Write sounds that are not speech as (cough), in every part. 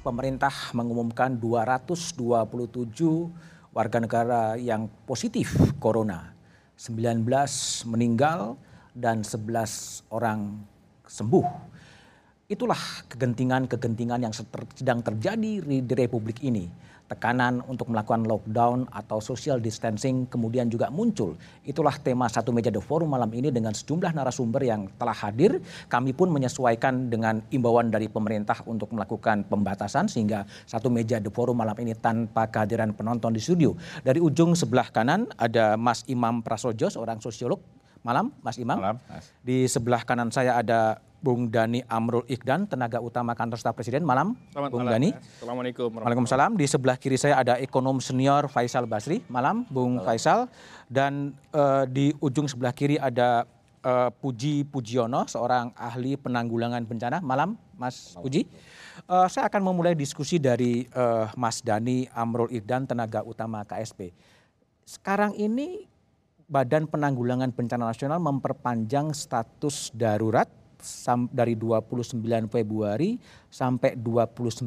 pemerintah mengumumkan 227 warga negara yang positif corona. 19 meninggal dan 11 orang sembuh. Itulah kegentingan-kegentingan yang sedang terjadi di Republik ini tekanan untuk melakukan lockdown atau social distancing kemudian juga muncul. Itulah tema satu meja The Forum malam ini dengan sejumlah narasumber yang telah hadir. Kami pun menyesuaikan dengan imbauan dari pemerintah untuk melakukan pembatasan sehingga satu meja The Forum malam ini tanpa kehadiran penonton di studio. Dari ujung sebelah kanan ada Mas Imam Prasojo, seorang sosiolog. Malam, Mas Imam. Malam, Mas. Di sebelah kanan saya ada Bung Dani Amrul Ikhdan, tenaga utama kantor staf presiden. Malam, Selamat Bung malam, Dani. Assalamualaikum. Waalaikumsalam. Di sebelah kiri saya ada ekonom senior Faisal Basri. Malam, Bung malam. Faisal. Dan uh, di ujung sebelah kiri ada uh, Puji Pujiono, seorang ahli penanggulangan bencana. Malam, Mas malam. Puji. Uh, saya akan memulai diskusi dari uh, Mas Dani Amrul Ikhdan, tenaga utama KSP. Sekarang ini Badan Penanggulangan Bencana Nasional memperpanjang status darurat dari 29 Februari sampai 29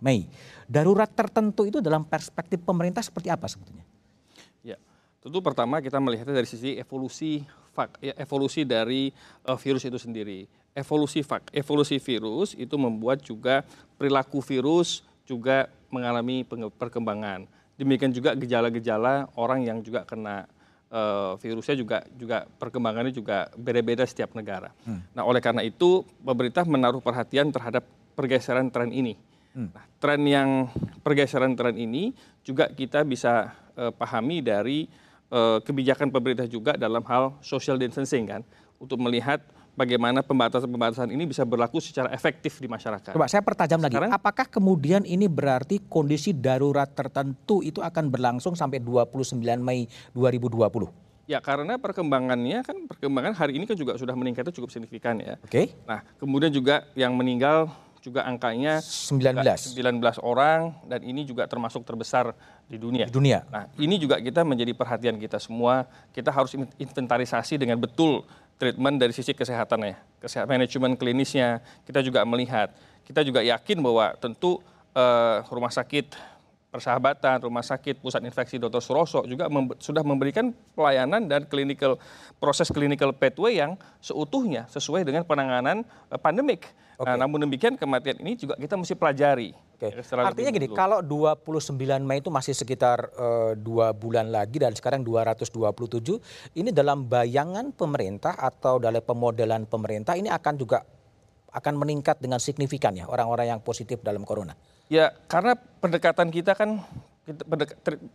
Mei. Darurat tertentu itu dalam perspektif pemerintah seperti apa sebetulnya? Ya, tentu pertama kita melihatnya dari sisi evolusi ya, evolusi dari uh, virus itu sendiri. Evolusi fak, evolusi virus itu membuat juga perilaku virus juga mengalami perkembangan. Demikian juga gejala-gejala orang yang juga kena uh, virusnya juga juga perkembangannya juga beda-beda setiap negara. Hmm. Nah, oleh karena itu pemerintah menaruh perhatian terhadap pergeseran tren ini. Hmm. Nah, tren yang pergeseran tren ini juga kita bisa uh, pahami dari uh, kebijakan pemerintah juga dalam hal social distancing kan untuk melihat bagaimana pembatasan-pembatasan ini bisa berlaku secara efektif di masyarakat. Coba saya pertajam Sekarang, lagi, apakah kemudian ini berarti kondisi darurat tertentu itu akan berlangsung sampai 29 Mei 2020? Ya karena perkembangannya kan perkembangan hari ini kan juga sudah meningkatnya cukup signifikan ya. Oke. Okay. Nah kemudian juga yang meninggal juga angkanya 19. 19 orang dan ini juga termasuk terbesar di dunia. Di dunia. Nah, ini juga kita menjadi perhatian kita semua. Kita harus inventarisasi dengan betul treatment dari sisi kesehatannya, kesehatan manajemen klinisnya. Kita juga melihat, kita juga yakin bahwa tentu uh, rumah sakit persahabatan, rumah sakit pusat infeksi Dr. Suroso juga mem sudah memberikan pelayanan dan clinical proses clinical pathway yang seutuhnya sesuai dengan penanganan uh, pandemik. Okay. Nah, namun demikian kematian ini juga kita mesti pelajari. Okay. Artinya gini, dulu. kalau 29 Mei itu masih sekitar uh, dua bulan lagi dan sekarang 227, ini dalam bayangan pemerintah atau dalam pemodelan pemerintah ini akan juga akan meningkat dengan signifikan ya orang-orang yang positif dalam corona. Ya, karena pendekatan kita kan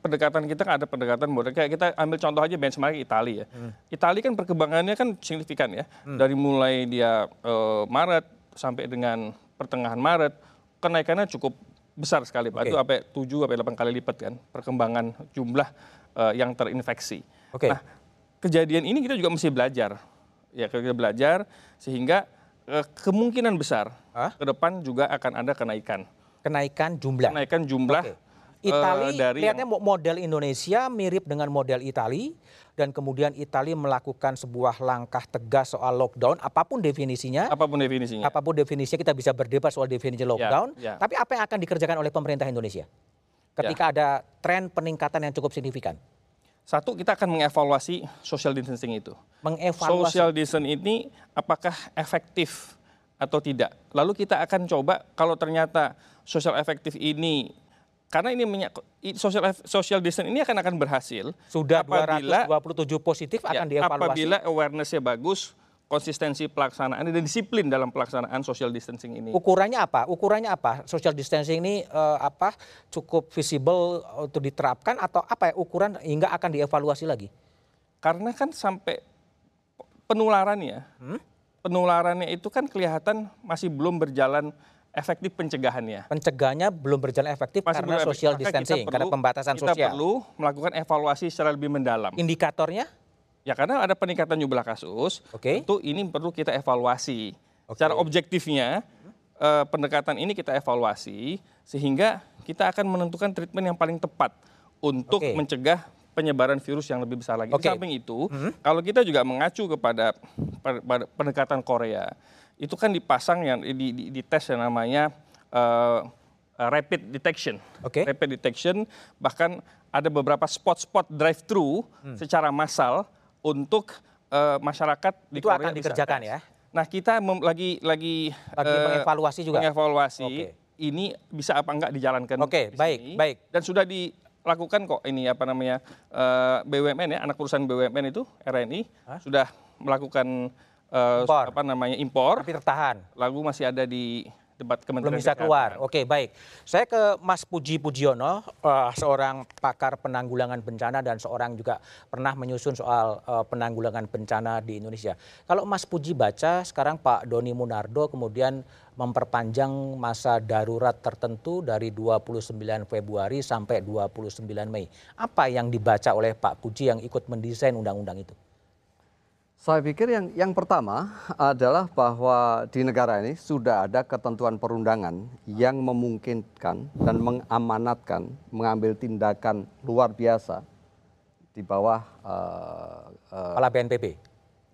pendekatan kita kan ada pendekatan model kayak kita ambil contoh aja benchmark Italia ya. Hmm. Italia kan perkembangannya kan signifikan ya. Hmm. Dari mulai dia uh, Maret sampai dengan pertengahan Maret kenaikannya cukup besar sekali Pak. Okay. Itu sampai 7 sampai 8 kali lipat kan perkembangan jumlah uh, yang terinfeksi. Okay. Nah, kejadian ini kita juga mesti belajar. Ya, kita belajar sehingga uh, kemungkinan besar ke depan juga akan ada kenaikan. Kenaikan jumlah. Kenaikan jumlah okay. Itali uh, dari lihatnya yang... model Indonesia mirip dengan model Itali dan kemudian Italia melakukan sebuah langkah tegas soal lockdown, apa pun definisinya. Apa pun definisinya. Apa pun definisinya kita bisa berdebat soal definisi ya, lockdown. Ya, ya. Tapi apa yang akan dikerjakan oleh pemerintah Indonesia ketika ya. ada tren peningkatan yang cukup signifikan? Satu, kita akan mengevaluasi social distancing itu. Mengevaluasi. Social distancing ini apakah efektif atau tidak. Lalu kita akan coba kalau ternyata social efektif ini karena ini social social distance ini akan akan berhasil sudah apabila 227 positif akan ya, dievaluasi apabila awarenessnya bagus konsistensi pelaksanaan dan disiplin dalam pelaksanaan social distancing ini. Ukurannya apa? Ukurannya apa? Social distancing ini uh, apa cukup visible untuk diterapkan atau apa ya ukuran hingga akan dievaluasi lagi? Karena kan sampai penularannya, hmm? Penularannya itu kan kelihatan masih belum berjalan efektif pencegahannya. Pencegahannya belum berjalan efektif Masih karena social distancing, perlu, karena pembatasan kita sosial. Kita perlu melakukan evaluasi secara lebih mendalam. Indikatornya? Ya karena ada peningkatan jumlah kasus, okay. tentu ini perlu kita evaluasi. Okay. Secara objektifnya, eh, pendekatan ini kita evaluasi sehingga kita akan menentukan treatment yang paling tepat untuk okay. mencegah penyebaran virus yang lebih besar lagi. Okay. Di samping itu, hmm. kalau kita juga mengacu kepada pendekatan Korea, itu kan dipasang yang di, di, di tes yang namanya uh, rapid detection. Oke. Rapid detection bahkan ada beberapa spot-spot drive-thru Hmm. secara massal untuk uh, masyarakat di Itu Korea akan dikerjakan ya? Nah kita mem- lagi lagi Lagi eh, mengevaluasi juga? Mengevaluasi Oke. ini bisa apa enggak dijalankan. Oke, di baik, sini. baik. Dan sudah dilakukan kok ini apa namanya eh, BUMN ya anak perusahaan BUMN itu RNI sudah melakukan Impor. apa namanya impor. Tapi tertahan. Lagu masih ada di debat Kementerian belum bisa Kesehatan. keluar. Oke, baik. Saya ke Mas Puji Pujiono, eh, seorang pakar penanggulangan bencana dan seorang juga pernah menyusun soal eh, penanggulangan bencana di Indonesia. Kalau Mas Puji baca, sekarang Pak Doni Munardo kemudian memperpanjang masa darurat tertentu dari 29 Februari sampai 29 Mei. Apa yang dibaca oleh Pak Puji yang ikut mendesain undang-undang itu? Saya pikir yang yang pertama adalah bahwa di negara ini sudah ada ketentuan perundangan yang memungkinkan dan mengamanatkan mengambil tindakan luar biasa di bawah eh, Kepala BNPB.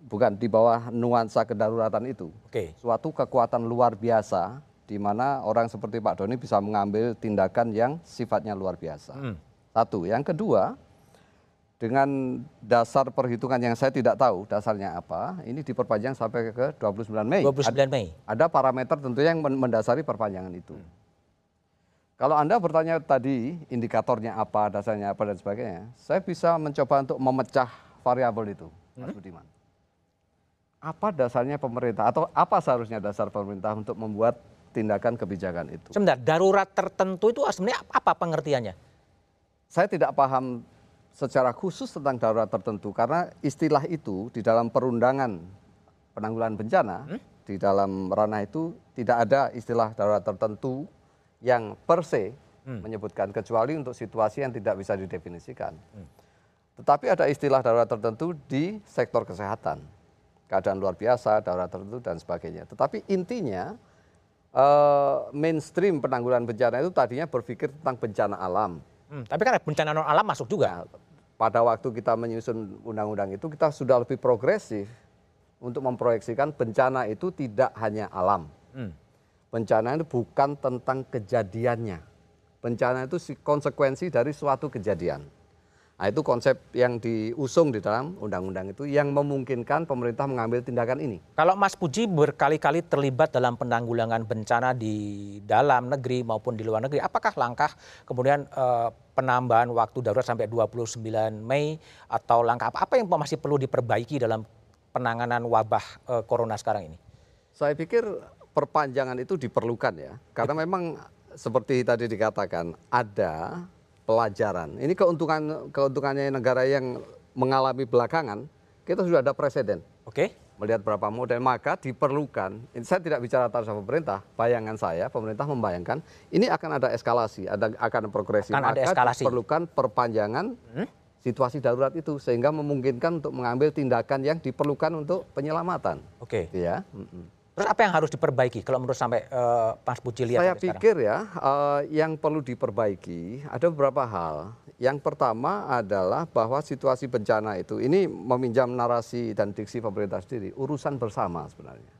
bukan di bawah nuansa kedaruratan itu. Oke. Suatu kekuatan luar biasa di mana orang seperti Pak Doni bisa mengambil tindakan yang sifatnya luar biasa. Satu, yang kedua dengan dasar perhitungan yang saya tidak tahu dasarnya apa, ini diperpanjang sampai ke 29 Mei. 29 Ad- Mei. Ada parameter tentu yang men- mendasari perpanjangan itu. Kalau Anda bertanya tadi indikatornya apa, dasarnya apa dan sebagainya, saya bisa mencoba untuk memecah variabel itu, Mas Budiman. Apa dasarnya pemerintah atau apa seharusnya dasar pemerintah untuk membuat tindakan kebijakan itu? Sebentar, darurat tertentu itu sebenarnya apa pengertiannya? Saya tidak paham secara khusus tentang darurat tertentu karena istilah itu di dalam perundangan penanggulangan bencana di dalam ranah itu tidak ada istilah darurat tertentu yang per se menyebutkan kecuali untuk situasi yang tidak bisa didefinisikan. Tetapi ada istilah darurat tertentu di sektor kesehatan. Keadaan luar biasa, darurat tertentu dan sebagainya. Tetapi intinya eh, mainstream penanggulangan bencana itu tadinya berpikir tentang bencana alam. Hmm, tapi kan bencana non alam masuk juga. Nah, pada waktu kita menyusun undang-undang itu kita sudah lebih progresif untuk memproyeksikan bencana itu tidak hanya alam. Hmm. Bencana itu bukan tentang kejadiannya. Bencana itu si- konsekuensi dari suatu kejadian. Nah, itu konsep yang diusung di dalam undang-undang itu yang memungkinkan pemerintah mengambil tindakan ini. Kalau Mas Puji berkali-kali terlibat dalam penanggulangan bencana di dalam negeri maupun di luar negeri, apakah langkah kemudian eh, penambahan waktu darurat sampai 29 Mei atau langkah apa, apa yang masih perlu diperbaiki dalam penanganan wabah eh, corona sekarang ini? Saya pikir perpanjangan itu diperlukan ya, karena memang seperti tadi dikatakan ada pelajaran. Ini keuntungan keuntungannya negara yang mengalami belakangan, kita sudah ada presiden Oke? Melihat berapa model maka diperlukan. Ini saya tidak bicara nama pemerintah, bayangan saya pemerintah membayangkan ini akan ada eskalasi, ada akan progresi. Akan ada maka eskalasi. diperlukan perpanjangan situasi darurat itu sehingga memungkinkan untuk mengambil tindakan yang diperlukan untuk penyelamatan. Oke. Gitu ya. Mm-mm. Terus apa yang harus diperbaiki kalau menurut sampai eh, Mas Puji lihat Saya sekarang? pikir ya eh, yang perlu diperbaiki ada beberapa hal. Yang pertama adalah bahwa situasi bencana itu ini meminjam narasi dan diksi pemerintah sendiri urusan bersama sebenarnya.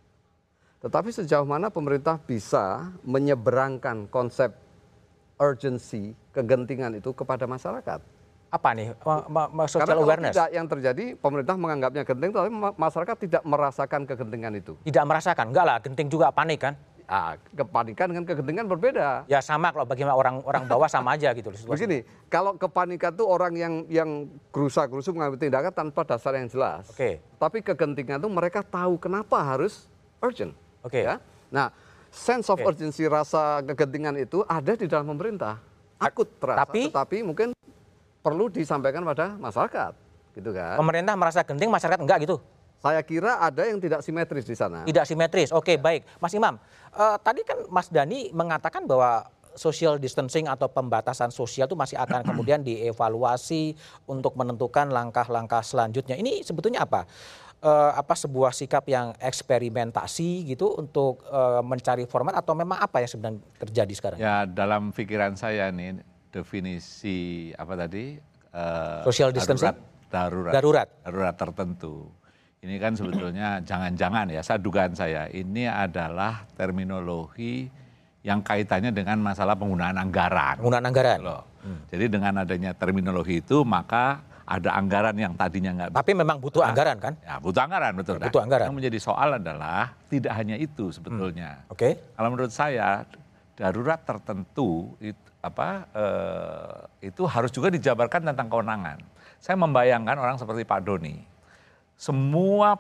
Tetapi sejauh mana pemerintah bisa menyeberangkan konsep urgency, kegentingan itu kepada masyarakat? Apa nih? Social Karena awareness? tidak yang terjadi pemerintah menganggapnya genting, tapi ma- masyarakat tidak merasakan kegentingan itu. Tidak merasakan? Enggak lah, genting juga panik kan? Ah, kepanikan dengan kegentingan berbeda. Ya sama kalau bagaimana orang orang bawah sama aja gitu. situasinya. Begini, kalau kepanikan itu orang yang yang gerusa-gerusu mengambil tindakan tanpa dasar yang jelas. Oke. Tapi kegentingan itu mereka tahu kenapa harus urgent. Oke. Ya. Nah, sense of Oke. urgency rasa kegentingan itu ada di dalam pemerintah. Akut terasa, Tapi- tetapi mungkin perlu disampaikan pada masyarakat, gitu kan? Pemerintah merasa genting, masyarakat enggak gitu? Saya kira ada yang tidak simetris di sana. Tidak simetris. Oke, baik. Mas Imam, eh, tadi kan Mas Dani mengatakan bahwa social distancing atau pembatasan sosial itu masih akan kemudian dievaluasi untuk menentukan langkah-langkah selanjutnya. Ini sebetulnya apa? Eh, apa sebuah sikap yang eksperimentasi gitu untuk eh, mencari format atau memang apa yang sebenarnya terjadi sekarang? Ya dalam pikiran saya nih definisi apa tadi? eh, Social distancing? Darurat, Darurat. darurat tertentu. Ini kan sebetulnya (clears throat) jangan-jangan ya, saya dugaan saya ini adalah terminologi yang kaitannya dengan masalah penggunaan anggaran. Penggunaan anggaran. Loh. Jadi dengan adanya terminologi itu maka ada anggaran yang tadinya nggak Tapi memang butuh anggaran kan? Ya, butuh anggaran betul. Ya, butuh anggaran. Yang menjadi soal adalah tidak hanya itu sebetulnya. Oke. Kalau menurut saya darurat tertentu itu apa eh, itu harus juga dijabarkan tentang kewenangan. Saya membayangkan orang seperti Pak Doni, semua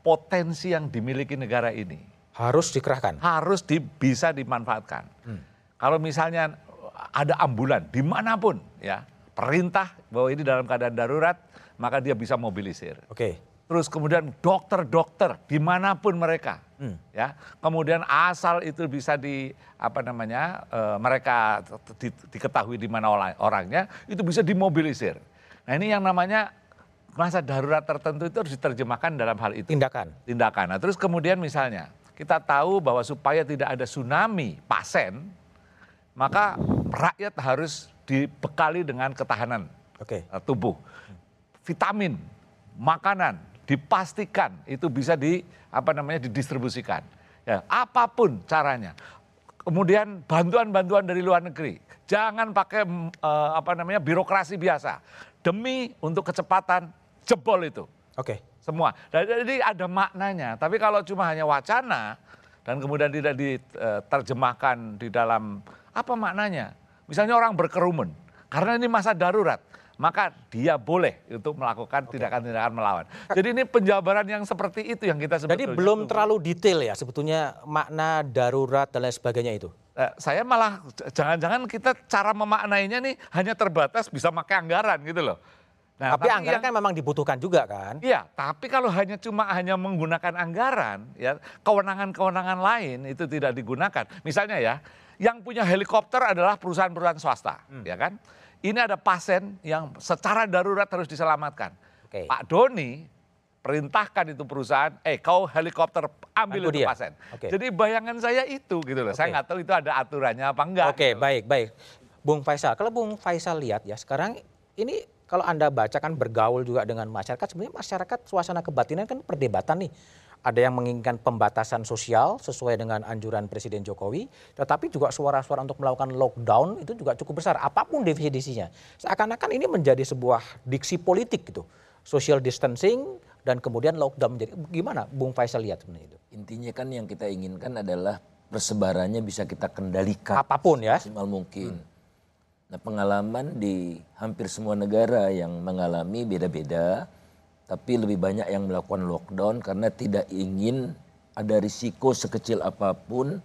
potensi yang dimiliki negara ini Harus dikerahkan. harus di- bisa dimanfaatkan. Kalau misalnya ada ambulan di mana pun ya perintah bahwa ini dalam keadaan darurat maka dia bisa mobilisir. Oke. Terus kemudian dokter-dokter di mana pun mereka, ya. Kemudian asal itu bisa di apa namanya eh, mereka di- diketahui di mana orangnya, itu bisa dimobilisir. Nah ini yang namanya masa darurat tertentu itu harus diterjemahkan dalam hal itu Tindakan. tindakan. Nah, terus kemudian misalnya kita tahu bahwa supaya tidak ada tsunami pasien, maka rakyat harus dibekali dengan ketahanan Oke. eh, tubuh. Vitamin, makanan dipastikan itu bisa di apa namanya didistribusikan. Ya, apa pun caranya. Kemudian bantuan-bantuan dari luar negeri. Jangan pakai mm, eh, apa namanya birokrasi biasa. Demi untuk kecepatan jebol itu Oke. semua. Dan Jadi ada maknanya. Tapi kalau cuma hanya wacana dan kemudian tidak diterjemahkan di dalam apa maknanya? Misalnya orang berkerumun karena ini masa darurat, maka dia boleh untuk melakukan tindakan-tindakan melawan. Jadi ini penjabaran yang seperti itu yang kita Jadi sebetulnya belum tunggu. terlalu detail ya sebetulnya makna darurat dan lain sebagainya itu. Eh, saya malah jangan-jangan kita cara memaknainya nih hanya terbatas bisa pakai anggaran gitu loh. Nah, Tapi anggaran yang- kan memang dibutuhkan juga kan? Iya, tapi kalau hanya cuma hanya menggunakan anggaran, ya kewenangan-kewenangan lain itu tidak digunakan. Misalnya ya, yang punya helikopter adalah perusahaan-perusahaan swasta, ya kan? Ini ada pasien yang secara darurat harus diselamatkan. Oke. Pak Doni perintahkan itu perusahaan, eh kau helikopter ambil Bantu itu dia. pasien. Oke. Jadi bayangan saya itu gitu loh. Saya Oke. nggak tahu itu ada aturannya apa enggak. Oke, gitu. baik, baik. Bung Faisal, kalau Bung Faisal lihat ya sekarang ini kalau Anda baca kan bergaul juga dengan masyarakat, sebenarnya masyarakat suasana kebatinan kan perdebatan nih. Ada yang menginginkan pembatasan sosial sesuai dengan anjuran Presiden Jokowi, tetapi juga suara-suara untuk melakukan lockdown itu juga cukup besar, apa pun definisinya. Seakan-akan ini menjadi sebuah diksi politik gitu. Social distancing dan kemudian lockdown menjadi gimana Bung Faisal lihat sebenarnya itu? Intinya kan yang kita inginkan adalah persebarannya bisa kita kendalikan Apa pun ya. maksimal mungkin. Nah pengalaman di hampir semua negara yang mengalami beda-beda, tapi lebih banyak yang melakukan lockdown karena tidak ingin ada risiko sekecil apa pun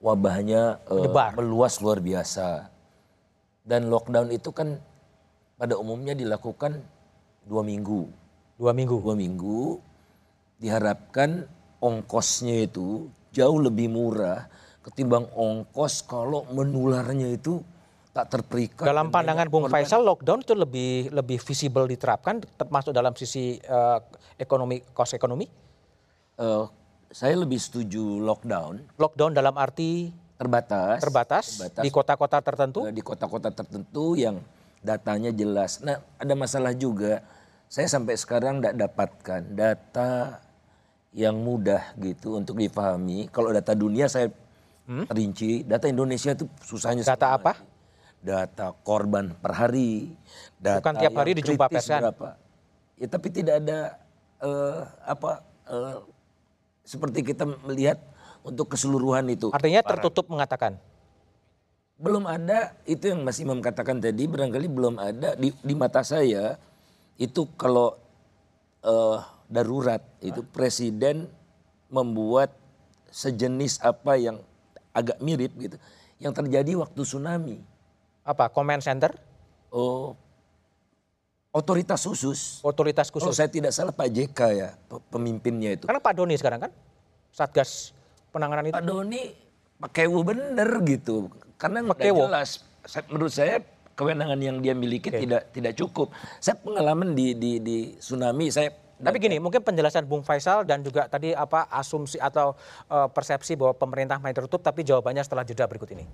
wabahnya Menyebar. meluas luar biasa. Dan lockdown itu kan pada umumnya dilakukan dua minggu Dua minggu. dua minggu diharapkan ongkosnya itu jauh lebih murah ketimbang ongkos kalau menularnya itu tak terperikat. Dalam dan pandangan Bung. Faisal, lockdown itu lebih lebih visible diterapkan, termasuk dalam sisi eh, ekonomi, cost ekonomi. Eh, saya lebih setuju lockdown Lockdown dalam arti terbatas. terbatas, terbatas, di kota-kota tertentu. eh, di kota-kota tertentu yang datanya jelas. Nah ada masalah juga. Saya sampai sekarang tidak dapatkan data yang mudah gitu untuk difahami. Kalau data dunia saya rinci, data Indonesia itu susahnya. Hmm? Data apa? Data korban per hari. Data Bukan tiap hari yang dijumpa kan? berapa. Ya tapi tidak ada eh, apa eh, seperti kita melihat untuk keseluruhan itu. Artinya tertutup mengatakan. Belum ada itu yang Mas Imam katakan tadi barangkali belum ada di, di mata saya itu kalau eh, darurat itu presiden membuat sejenis apa yang agak mirip gitu yang terjadi waktu tsunami. Apa? Command center, Oh, otoritas khusus. otoritas Kalau khusus. saya tidak salah Pak JK ya pe- pemimpinnya itu. Karena Pak Doni sekarang kan, Satgas penanganan itu. Pak Doni pakai bener gitu. Karena Pakewo. jelas. Saya- Menurut saya kewenangan yang dia miliki tidak tidak cukup. Saya pengalaman di di di tsunami saya Tapi gini, mungkin penjelasan Bung Faisal dan juga tadi apa asumsi atau eh, persepsi bahwa pemerintah main tertutup, tapi jawabannya setelah jeda berikut ini.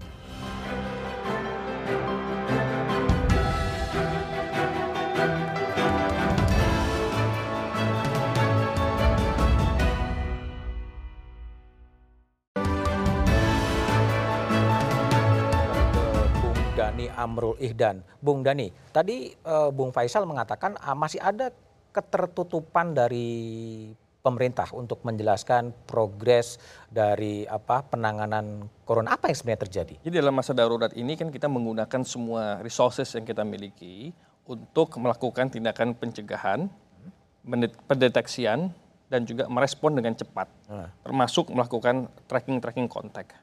Dani Amrul Ihdan. Bung Dani, tadi eh, Bung Faisal mengatakan ah, masih ada ketertutupan dari pemerintah untuk menjelaskan progres dari apa penanganan corona. Apa yang sebenarnya terjadi? Jadi dalam masa darurat ini kan kita menggunakan semua resources yang kita miliki untuk melakukan tindakan pencegahan, pendeteksian, dan juga merespon dengan cepat. Termasuk melakukan tracking-tracking kontak.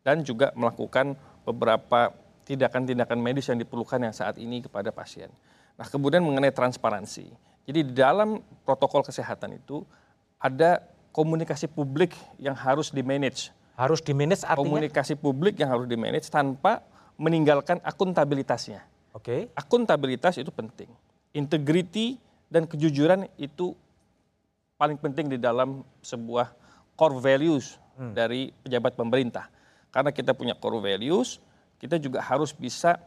Dan juga melakukan beberapa tindakan-tindakan medis yang diperlukan yang saat ini kepada pasien. Nah kemudian mengenai transparansi. Jadi di dalam protokol kesehatan itu ada komunikasi publik yang harus di-manage Harus di-manage artinya? komunikasi publik yang harus di-manage tanpa meninggalkan akuntabilitasnya. Oke. Akuntabilitas itu penting. Integrity dan kejujuran itu paling penting di dalam sebuah core values dari pejabat pemerintah. Karena kita punya core values, kita juga harus bisa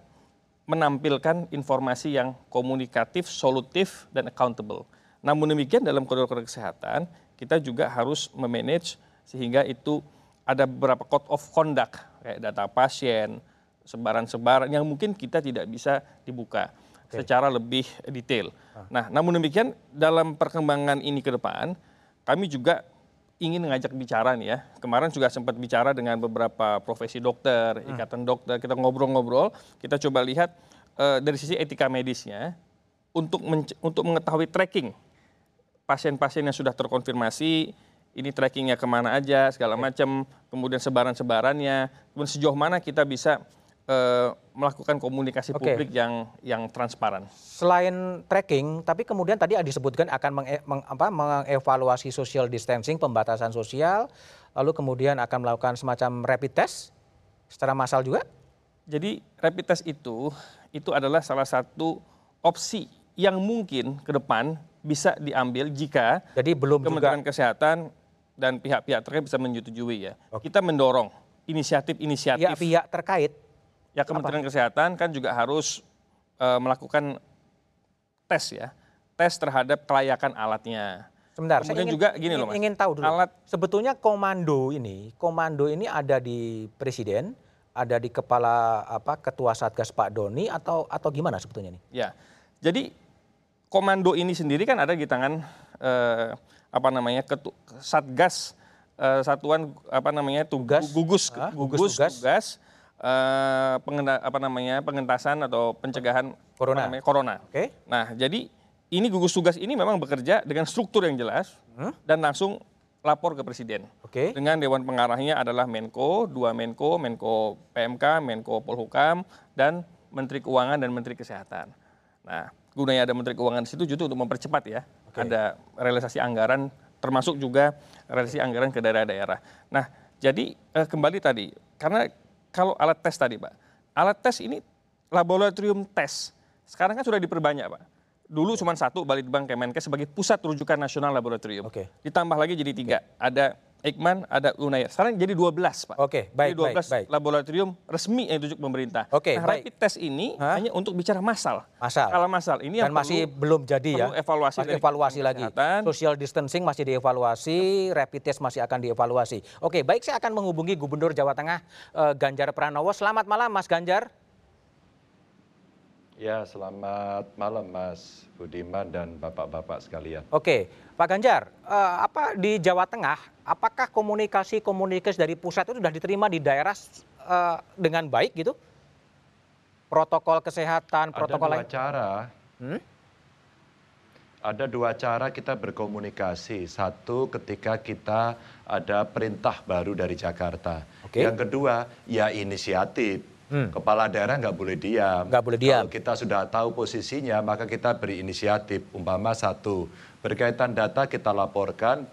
menampilkan informasi yang komunikatif, solutif, dan accountable. Namun demikian dalam koridor kesehatan, kita juga harus memanage sehingga itu ada beberapa code of conduct, kayak data pasien, sebaran-sebaran yang mungkin kita tidak bisa dibuka secara lebih detail. Nah, namun demikian dalam perkembangan ini ke depan, kami juga ingin mengajak bicara nih ya. Kemarin juga sempat bicara dengan beberapa profesi dokter, ikatan dokter, kita ngobrol-ngobrol, kita coba lihat eh, dari sisi etika medisnya untuk untuk mengetahui tracking pasien-pasien yang sudah terkonfirmasi ini trackingnya ke mana aja segala macam kemudian sebaran-sebarannya kemudian sejauh mana kita bisa melakukan komunikasi publik yang yang transparan Selain tracking, tapi kemudian tadi disebutkan akan menge- meng- apa, mengevaluasi social distancing, pembatasan sosial, lalu kemudian akan melakukan semacam rapid test secara massal juga? Jadi rapid test itu itu adalah salah satu opsi yang mungkin ke depan bisa diambil jika Jadi belum juga Kementerian Kesehatan dan pihak-pihak terkait bisa menyetujui ya. Kita mendorong inisiatif-inisiatif pihak-pihak terkait Ya Kementerian Kesehatan kan juga harus eh, melakukan tes ya, tes terhadap kelayakan alatnya. Sebentar, saya ingin, juga gini ingin, loh Mas, ingin tahu dulu. alat Sebetulnya komando ini, komando ini ada di presiden, ada di kepala apa ketua satgas Pak Doni atau atau gimana sebetulnya nih? ya. Jadi komando ini sendiri kan ada di tangan eh, apa namanya ketu, satgas eh, satuan apa namanya tugas gugus Ah, gugus, gugus tugas. tugas eh, apa namanya pengentasan atau pencegahan Corona. namanya, corona. Oke. Nah, jadi ini gugus tugas ini memang bekerja dengan struktur yang jelas dan langsung lapor ke presiden. Oke. Dengan dewan pengarahnya adalah Menko, dua Menko, Menko PMK, Menko Polhukam, dan Menteri Keuangan dan Menteri Kesehatan. Nah, gunanya ada Menteri Keuangan di situ justru untuk mempercepat ya, ada realisasi anggaran, termasuk juga realisasi anggaran ke daerah-daerah. Nah, jadi eh, kembali tadi, karena kalau alat tes tadi, Pak, alat tes ini laboratorium tes. Sekarang kan sudah diperbanyak, Pak. Dulu cuma satu Balitbang Kemenkes sebagai pusat rujukan nasional laboratorium. Oke. Ditambah lagi jadi tiga. Ada Eijkman, ada Unair. Sekarang jadi 12, Pak. Oke, baik, jadi 12 baik, baik. laboratorium resmi yang ditunjuk pemerintah. Oke, nah, baik. rapid test ini Hah? hanya untuk bicara massal. Massal. Skala massal. Ini Dan yang masih perlu- belum jadi ya. perlu evaluasi Masih evaluasi lagi. Kesehatan. Social distancing masih dievaluasi, rapid test masih akan dievaluasi. Oke, baik saya akan menghubungi Gubernur Jawa Tengah eh, Ganjar Pranowo. Selamat malam Mas Ganjar. Ya, selamat malam Mas Budiman dan Bapak-bapak sekalian. Oke, Pak Ganjar, eh, apa di Jawa Tengah, apakah komunikasi komunikasi dari pusat itu sudah diterima di daerah eh, dengan baik gitu? Protokol kesehatan, protokol ada dua lain. cara. Hmm? Ada dua cara kita berkomunikasi. Satu ketika kita ada perintah baru dari Jakarta. Oke. Yang kedua, ya inisiatif. Kepala daerah nggak boleh diam. Hmm. Nggak boleh diam. Kalau kita sudah tahu posisinya, maka kita beri inisiatif. Umpama satu, berkaitan data kita laporkan,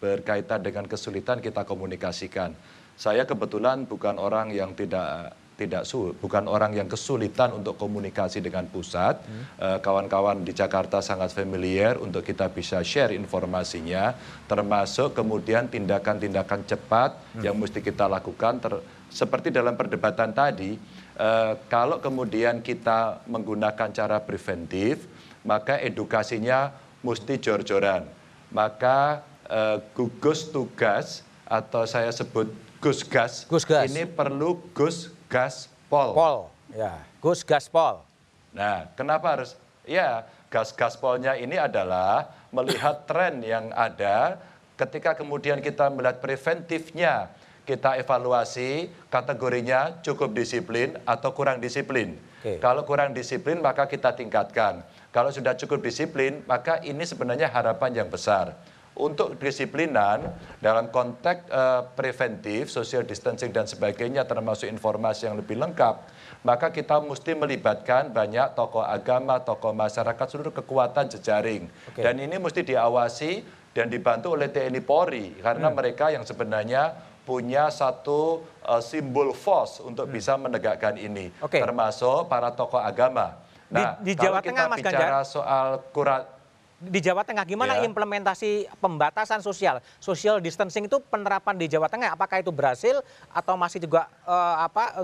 berkaitan dengan kesulitan kita komunikasikan. Saya kebetulan bukan orang yang tidak tidak su, bukan orang yang kesulitan untuk komunikasi dengan pusat. Eh, Kawan-kawan di Jakarta sangat familiar untuk kita bisa share informasinya, termasuk kemudian tindakan-tindakan cepat yang mesti kita lakukan. ter- seperti dalam perdebatan tadi, eh, kalau kemudian kita menggunakan cara preventif, maka edukasinya mesti jor-joran. Maka eh, gugus tugas atau saya sebut Gusgas, Gusgas. ini perlu Gus Gas Pol. Pol. Ya, Gus Gaspol. Nah, kenapa harus? Ya, gas gaspolnya ini adalah melihat tren yang ada ketika kemudian kita melihat preventifnya, kita evaluasi kategorinya cukup disiplin atau kurang disiplin. Oke. Kalau kurang disiplin maka kita tingkatkan. Kalau sudah cukup disiplin maka ini sebenarnya harapan yang besar. Untuk disiplinan dalam konteks eh, preventif, social distancing dan sebagainya termasuk informasi yang lebih lengkap, maka kita mesti melibatkan banyak tokoh agama, tokoh masyarakat, seluruh kekuatan jejaring. Oke. Dan ini mesti diawasi dan dibantu oleh TNI Polri karena mereka yang sebenarnya punya satu eh, simbol force untuk bisa menegakkan ini, Oke. termasuk para tokoh agama. Nah, Di- di kalau Jawa kita Tengah, Mas bicara soal kurat Di Jawa Tengah gimana Ya. implementasi pembatasan sosial? Social distancing itu penerapan di Jawa Tengah apakah itu berhasil atau masih juga eh, apa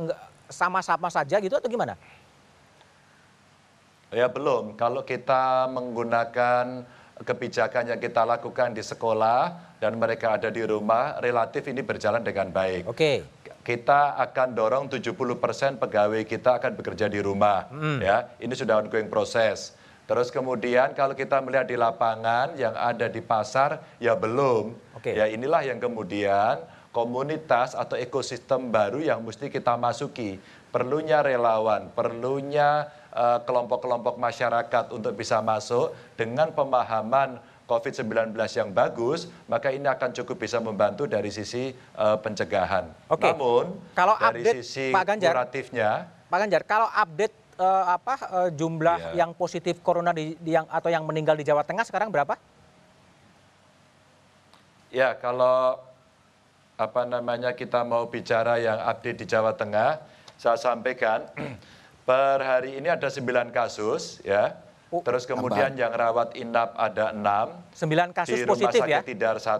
sama-sama saja gitu atau gimana? Ya belum. Kalau kita menggunakan kebijakan yang kita lakukan di sekolah dan mereka ada di rumah, relatif ini berjalan dengan baik. Oke. Kita akan dorong 70% pegawai kita akan bekerja di rumah. Ya, ini sudah ongoing proses. Terus kemudian kalau kita melihat di lapangan yang ada di pasar, ya belum. Oke. Ya inilah yang kemudian komunitas atau ekosistem baru yang mesti kita masuki. Perlunya relawan, perlunya eh, kelompok-kelompok masyarakat untuk bisa masuk dengan pemahaman COVID-19 yang bagus, maka ini akan cukup bisa membantu dari sisi eh, pencegahan. Oke. Namun Kalau dari update, sisi Pak Ganjar. kuratifnya, Pak Ganjar, kalau update eh, apa eh, jumlah Iya. yang positif corona di, di yang atau yang meninggal di Jawa Tengah sekarang berapa? Ya, kalau apa namanya kita mau bicara yang update di Jawa Tengah, saya sampaikan (clears throat) per hari ini ada 9 kasus ya. Oh, Terus kemudian yang rawat inap ada 6. 9 kasus di Rumah positif Sakit ya. Tidar 1,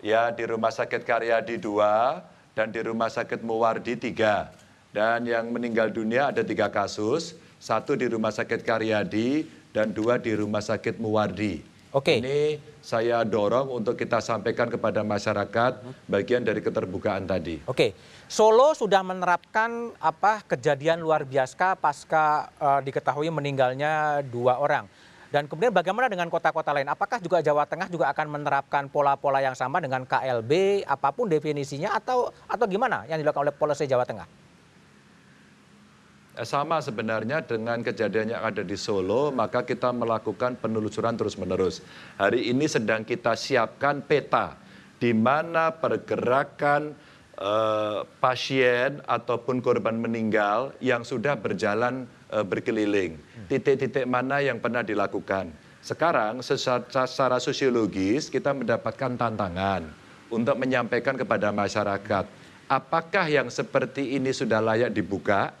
ya di Rumah Sakit Karyadi 2, dan di Rumah Sakit Muwardi 3. Dan yang meninggal dunia ada tiga kasus, satu di Rumah Sakit Karyadi dan dua di Rumah Sakit Muwardi. Oke. Ini saya dorong untuk kita sampaikan kepada masyarakat bagian dari keterbukaan tadi. Oke, Solo sudah menerapkan apa kejadian luar biasa pasca eh, diketahui meninggalnya dua orang. Dan kemudian bagaimana dengan kota-kota lain? Apakah juga Jawa Tengah juga akan menerapkan pola-pola yang sama dengan KLB, apa pun definisinya, atau atau gimana yang dilakukan oleh polisi Jawa Tengah? Eh, Sama sebenarnya dengan kejadian yang ada di Solo, maka kita melakukan penelusuran terus-menerus. Hari ini sedang kita siapkan peta di mana pergerakan eh, pasien ataupun korban meninggal yang sudah berjalan eh, berkeliling. Titik-titik mana yang pernah dilakukan. Sekarang secara, secara sosiologis kita mendapatkan tantangan untuk menyampaikan kepada masyarakat apakah yang seperti ini sudah layak dibuka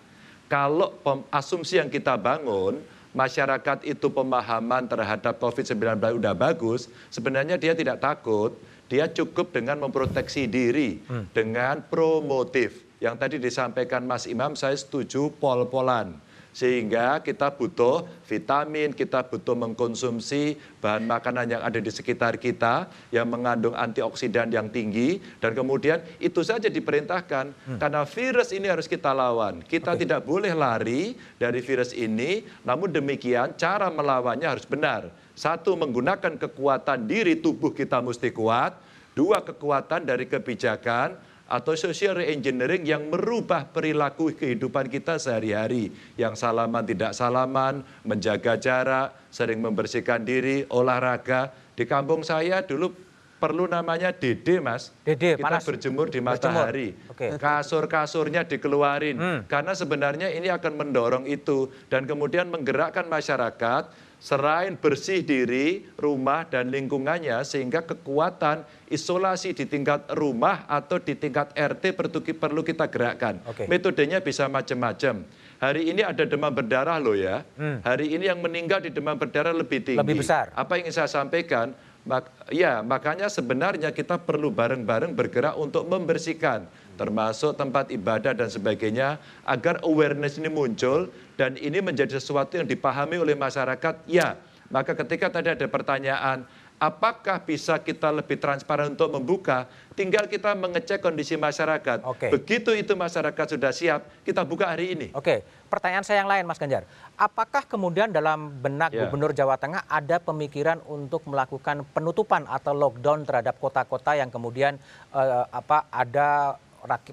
kalau asumsi yang kita bangun, masyarakat itu pemahaman terhadap COVID-19 udah bagus, sebenarnya dia tidak takut, dia cukup dengan memproteksi diri, dengan promotif. Yang tadi disampaikan Mas Imam, saya setuju pol-polan. Sehingga kita butuh vitamin, kita butuh mengkonsumsi bahan makanan yang ada di sekitar kita yang mengandung antioksidan yang tinggi dan kemudian itu saja diperintahkan karena virus ini harus kita lawan. Kita tidak boleh lari dari virus ini, namun demikian cara melawannya harus benar. Satu menggunakan kekuatan diri tubuh kita mesti kuat, dua kekuatan dari kebijakan atau social reengineering yang merubah perilaku kehidupan kita sehari-hari. Yang salaman tidak salaman, menjaga jarak, sering membersihkan diri, olahraga. Di kampung saya dulu perlu namanya DD, Mas. DD, Kita panas. berjemur di matahari. Oke. Kasur-kasurnya dikeluarin. Hmm. Karena sebenarnya ini akan mendorong itu. Dan kemudian menggerakkan masyarakat serain bersih diri, rumah, dan lingkungannya sehingga kekuatan isolasi di tingkat rumah atau di tingkat RT perlu, kita gerakkan. Oke. Metodenya bisa macam-macam. Hari ini ada demam berdarah loh ya. Hari ini yang meninggal di demam berdarah lebih tinggi. Hmm. Lebih besar. Apa yang ingin saya sampaikan? Mak- ya, makanya sebenarnya kita perlu bareng-bareng bergerak untuk membersihkan termasuk tempat ibadah dan sebagainya agar awareness ini muncul dan ini menjadi sesuatu yang dipahami oleh masyarakat. Ya, maka ketika tadi ada pertanyaan Apakah bisa kita lebih transparan untuk membuka? Tinggal kita mengecek kondisi masyarakat. Oke. Begitu itu masyarakat sudah siap, kita buka hari ini. Oke, pertanyaan saya yang lain Mas Ganjar. Apakah kemudian dalam benak Ya. Gubernur Jawa Tengah ada pemikiran untuk melakukan penutupan atau lockdown terhadap kota-kota yang kemudian eh, apa ada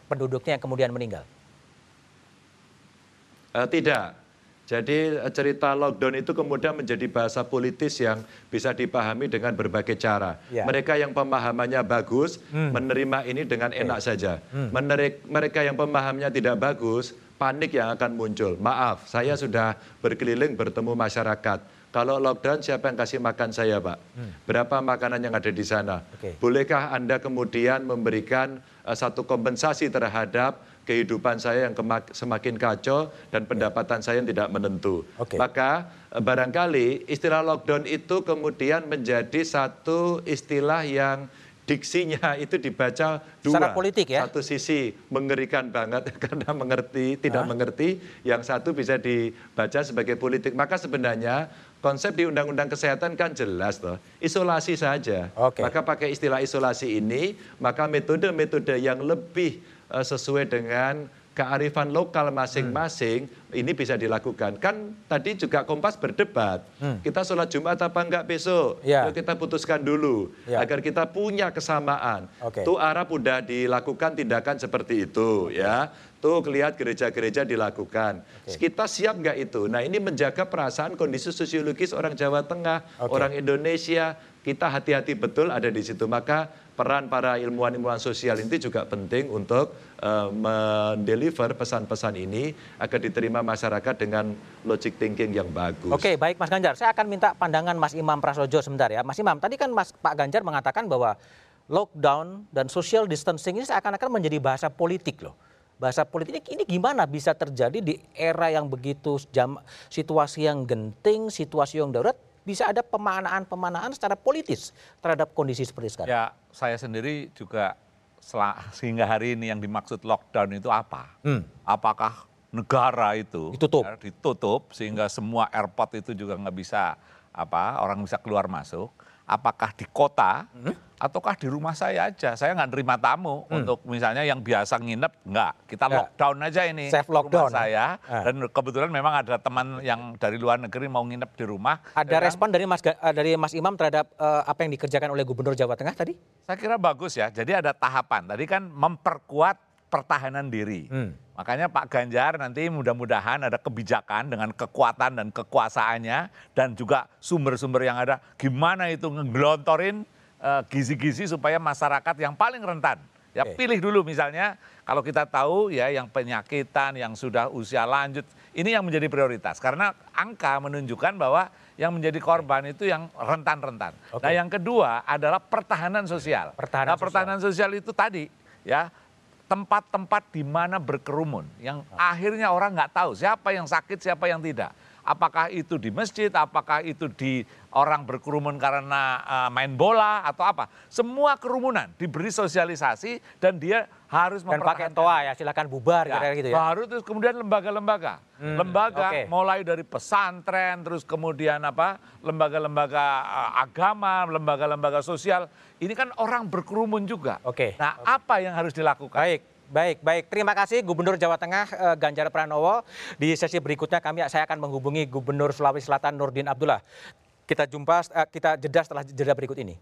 penduduknya yang kemudian meninggal? Eh, tidak. Jadi eh, cerita lockdown itu kemudian menjadi bahasa politis yang bisa dipahami dengan berbagai cara. Ya. Mereka yang pemahamannya bagus menerima ini dengan enak saja. Meneri- mereka yang pemahamnya tidak bagus, panik yang akan muncul. Maaf, saya sudah berkeliling bertemu masyarakat. Kalau lockdown siapa yang kasih makan saya, Pak? Berapa makanan yang ada di sana? Oke. Bolehkah Anda kemudian memberikan eh, satu kompensasi terhadap kehidupan saya yang semakin kacau dan pendapatan saya yang tidak menentu. Oke. Maka eh, barangkali istilah lockdown itu kemudian menjadi satu istilah yang diksinya itu dibaca dua. Secara politik ya? Satu sisi mengerikan banget (laughs) karena mengerti, tidak mengerti. Yang satu bisa dibaca sebagai politik. Maka sebenarnya konsep di Undang-Undang Kesehatan kan jelas toh. Isolasi saja. Oke. Maka pakai istilah isolasi ini, maka metode-metode yang lebih eh, sesuai dengan kearifan lokal masing-masing ini bisa dilakukan. Kan tadi juga Kompas berdebat. Kita sholat Jumat apa enggak besok? Ya. Kita putuskan dulu Ya. agar kita punya kesamaan. Oke. Tuh Arab udah dilakukan tindakan seperti itu ya. Tuh kelihat gereja-gereja dilakukan. Kita siap nggak itu? Nah ini menjaga perasaan kondisi sosiologis orang Jawa Tengah, Oke. orang Indonesia. Kita hati-hati betul ada di situ. Maka peran para ilmuwan-ilmuwan sosial ini juga penting untuk eh, mendeliver pesan-pesan ini agar diterima masyarakat dengan logic thinking yang bagus. Oke, baik Mas Ganjar. Saya akan minta pandangan Mas Imam Prasojo sebentar ya. Mas Imam, tadi kan Mas Pak Ganjar mengatakan bahwa lockdown dan social distancing ini seakan-akan menjadi bahasa politik loh. Bahasa politik ini, ini gimana bisa terjadi di era yang begitu jam, situasi yang genting, situasi yang darurat, bisa ada pemanaan-pemanaan secara politis terhadap kondisi seperti sekarang. Ya, saya sendiri juga sehingga hari ini yang dimaksud lockdown itu apa? Apakah negara itu Ditutup. ya, ditutup sehingga semua airport itu juga nggak bisa apa orang bisa keluar masuk? Apakah di kota ataukah di rumah saya aja? Saya nggak nerima tamu untuk misalnya yang biasa nginep nggak. Kita Ya. lockdown aja ini Safe lockdown. rumah saya Ah. dan kebetulan memang ada teman yang dari luar negeri mau nginep di rumah. Ada Ya kan? respon dari Mas eh, dari Mas Imam terhadap eh, apa yang dikerjakan oleh Gubernur Jawa Tengah tadi? Saya kira bagus ya. Jadi ada tahapan. Tadi kan memperkuat pertahanan diri. Makanya Pak Ganjar nanti mudah-mudahan ada kebijakan dengan kekuatan dan kekuasaannya dan juga sumber-sumber yang ada. Gimana itu ngegelontorin eh, gizi-gizi supaya masyarakat yang paling rentan. Ya Oke. pilih dulu misalnya kalau kita tahu ya yang penyakitan, yang sudah usia lanjut, ini yang menjadi prioritas. Karena angka menunjukkan bahwa yang menjadi korban itu yang rentan-rentan. Oke. Nah yang kedua adalah pertahanan sosial. Pertahanan nah, pertahanan sosial itu tadi ya tempat-tempat di mana berkerumun yang akhirnya orang nggak tahu siapa yang sakit siapa yang tidak. Apakah itu di masjid, apakah itu di orang berkerumun karena eh, main bola atau apa. Semua kerumunan diberi sosialisasi dan dia harus Dan pakai toa ya, silakan bubar Ya, kira-kira gitu ya. Baru terus kemudian lembaga-lembaga. lembaga oke. mulai dari pesantren terus kemudian apa? lembaga-lembaga eh, agama, lembaga-lembaga sosial. Ini kan orang berkerumun juga. Oke. Nah, apa yang harus dilakukan? Baik, baik, baik. Terima kasih Gubernur Jawa Tengah eh, Ganjar Pranowo. Di sesi berikutnya kami saya akan menghubungi Gubernur Sulawesi Selatan Nurdin Abdullah. Kita jumpa, eh, kita jeda setelah jeda berikut ini.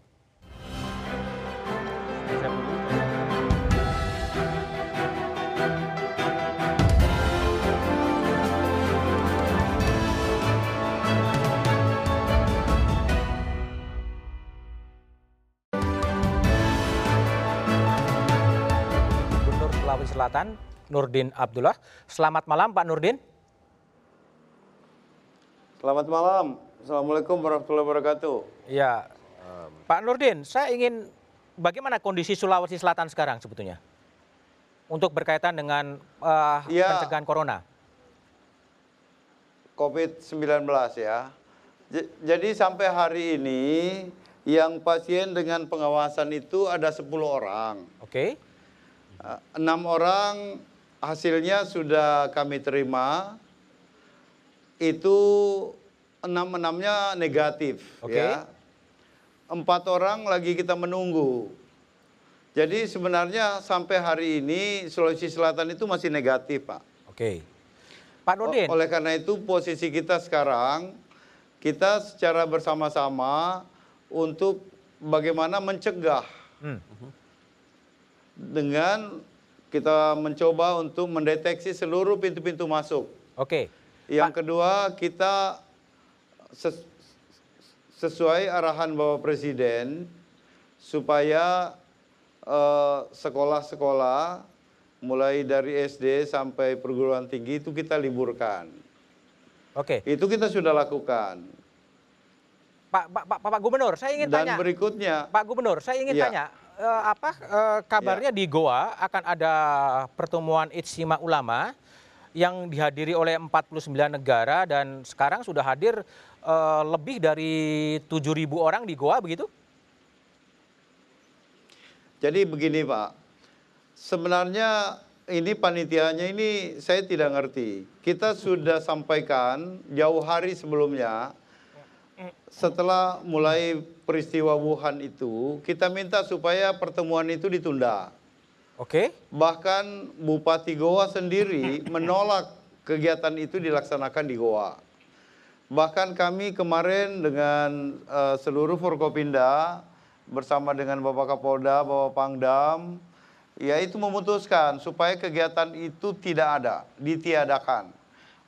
Selatan Nurdin Abdullah. Selamat malam Pak Nurdin. Selamat malam. Assalamualaikum warahmatullahi wabarakatuh. Ya, Pak Nurdin, saya ingin bagaimana kondisi Sulawesi Selatan sekarang sebetulnya untuk berkaitan dengan eh, Ya. pencegahan corona. COVID-19 ya. Jadi sampai hari ini yang pasien dengan pengawasan itu ada 10 orang. Oke, Eh, Enam orang hasilnya sudah kami terima. Itu enam-enamnya negatif Oke. ya. empat orang lagi kita menunggu. Jadi sebenarnya sampai hari ini Sulawesi Selatan itu masih negatif, Pak. Oke. Pak Nurdin. O- Oleh karena itu posisi kita sekarang kita secara bersama-sama untuk bagaimana mencegah Hmm. Dengan kita mencoba untuk mendeteksi seluruh pintu-pintu masuk. Oke. Yang kedua kita ses- sesuai arahan Bapak Presiden supaya eh, sekolah-sekolah mulai dari SD sampai perguruan tinggi itu kita liburkan. Oke. Itu kita sudah lakukan. Pak, Pak, Pak, Pak Gubernur, saya ingin Dan tanya. berikutnya, Pak Gubernur, saya ingin Iya. tanya, apa eh, kabarnya di Goa akan ada pertemuan Ijtima Ulama yang dihadiri oleh 49 negara dan sekarang sudah hadir eh, lebih dari 7.000 orang di Goa begitu? jadi begini Pak, sebenarnya ini panitianya ini saya tidak ngerti. Kita sudah sampaikan jauh hari sebelumnya, setelah mulai peristiwa Wuhan itu, kita minta supaya pertemuan itu ditunda. Oke. Bahkan Bupati Goa sendiri (laughs) menolak kegiatan itu dilaksanakan di Goa. Bahkan kami kemarin dengan eh, seluruh Forkopinda bersama dengan Bapak Kapolda, Bapak Pangdam, yaitu memutuskan supaya kegiatan itu tidak ada, ditiadakan.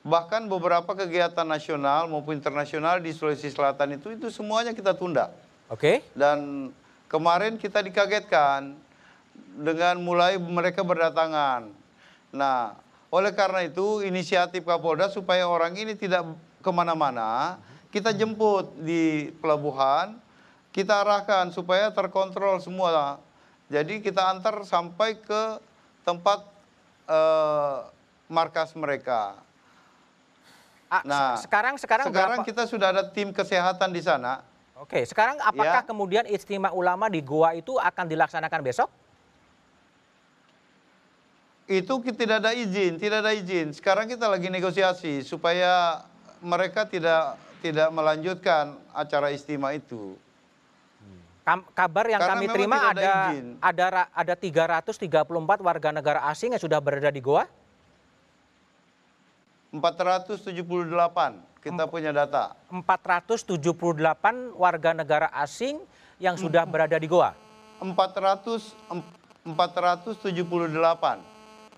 Bahkan beberapa kegiatan nasional maupun internasional di Sulawesi Selatan itu itu semuanya kita tunda. Oke. Dan kemarin kita dikagetkan dengan mulai mereka berdatangan. Nah, oleh karena itu inisiatif Kapolda supaya orang ini tidak ke mana-mana, kita jemput di pelabuhan, kita arahkan supaya terkontrol semua. Jadi kita antar sampai ke tempat eh, markas mereka. Ah, Nah, sekarang sekarang, Sekarang berapa- kita sudah ada tim kesehatan di sana. Oke, sekarang apakah Ya. kemudian Ijtima Ulama di Goa itu akan dilaksanakan besok? Itu tidak ada izin, tidak ada izin. Sekarang kita lagi negosiasi supaya mereka tidak tidak melanjutkan acara istimewa itu. Kam- kabar yang Karena kami terima ada ada ada ada 334 warga negara asing yang sudah berada di Goa. 478 kita punya data. 478 warga negara asing yang sudah berada di Goa. 400 em- 478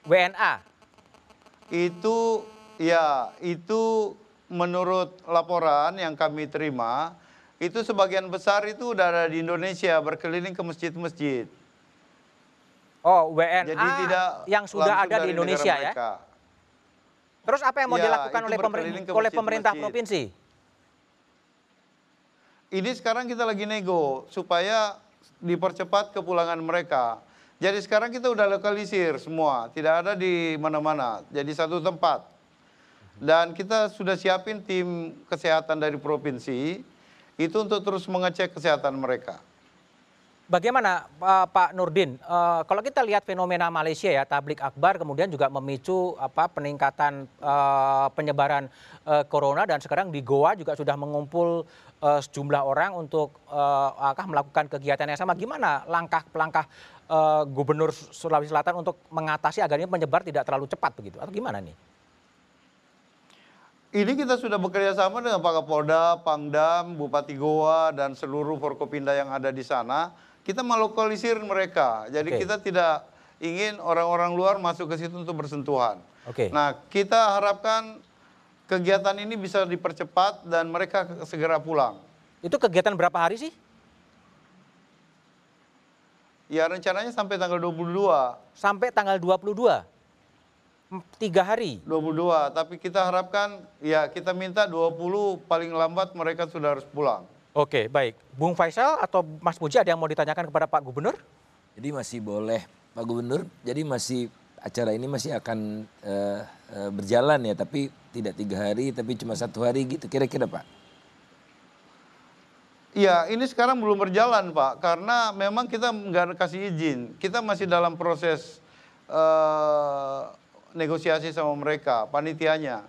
WNA. itu ya itu menurut laporan yang kami terima itu sebagian besar itu udah ada di Indonesia berkeliling ke masjid-masjid. Oh, WNA Jadi tidak yang sudah ada di Indonesia ya. mereka. Terus apa yang mau Ya, dilakukan oleh pemerintah oleh pemerintah masjid-masjid. provinsi? Ini sekarang kita lagi nego supaya dipercepat kepulangan mereka. Jadi sekarang kita udah lokalisir semua, tidak ada di mana-mana. Jadi satu tempat. Dan kita sudah siapin tim kesehatan dari provinsi itu untuk terus mengecek kesehatan mereka. Bagaimana Pak Nurdin? Uh, kalau kita lihat fenomena Malaysia ya, tablik akbar kemudian juga memicu apa peningkatan uh, penyebaran uh, corona dan sekarang di Goa juga sudah mengumpul sejumlah orang untuk akan melakukan kegiatan yang sama. Gimana langkah-langkah Gubernur Sulawesi Selatan untuk mengatasi agar ini penyebar tidak terlalu cepat begitu atau gimana nih? Ini kita sudah bekerja sama dengan Pak Kapolda, Pangdam, Bupati Goa, dan seluruh Forkopinda yang ada di sana. Kita melokalisir mereka. Jadi Oke. kita tidak ingin orang-orang luar masuk ke situ untuk bersentuhan. Oke. Nah, kita harapkan kegiatan ini bisa dipercepat dan mereka segera pulang. Itu kegiatan berapa hari sih? Ya rencananya sampai tanggal 22. Sampai tanggal 22. M- Tiga hari. 22, tapi kita harapkan ya kita minta 20 paling lambat mereka sudah harus pulang. Oke, baik. Bung Faisal atau Mas Puji ada yang mau ditanyakan kepada Pak Gubernur? Jadi masih boleh Pak Gubernur. Jadi masih acara ini masih akan eh, eh, berjalan ya, tapi tidak tiga hari, tapi cuma satu hari gitu kira-kira Pak. Iya, ini sekarang belum berjalan Pak, karena memang kita nggak kasih izin. Kita masih dalam proses eh, negosiasi sama mereka, panitianya.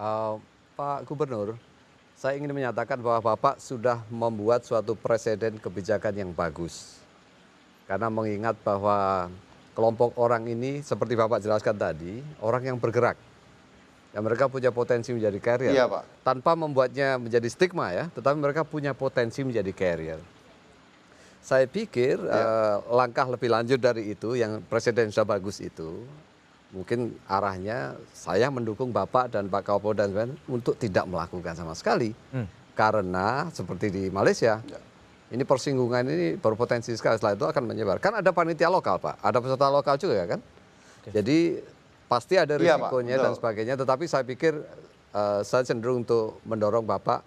Eh, Pak Gubernur, Saya ingin menyatakan bahwa Bapak sudah membuat suatu presiden kebijakan yang bagus. Karena mengingat bahwa kelompok orang ini seperti Bapak jelaskan tadi, orang yang bergerak. yang mereka punya potensi menjadi carrier. Iya, Pak. Tanpa membuatnya menjadi stigma ya, tetapi mereka punya potensi menjadi carrier. Saya pikir eh, langkah lebih lanjut dari itu yang presiden sudah bagus itu, mungkin arahnya saya mendukung Bapak dan Pak Kapolda dan untuk tidak melakukan sama sekali. Karena seperti di Malaysia, ini persinggungan ini berpotensi sekali setelah itu akan menyebar. Kan ada panitia lokal Pak, ada peserta lokal juga kan? Jadi pasti ada Iya, risikonya dan betul. sebagainya. Tetapi saya pikir eh, saya cenderung untuk mendorong Bapak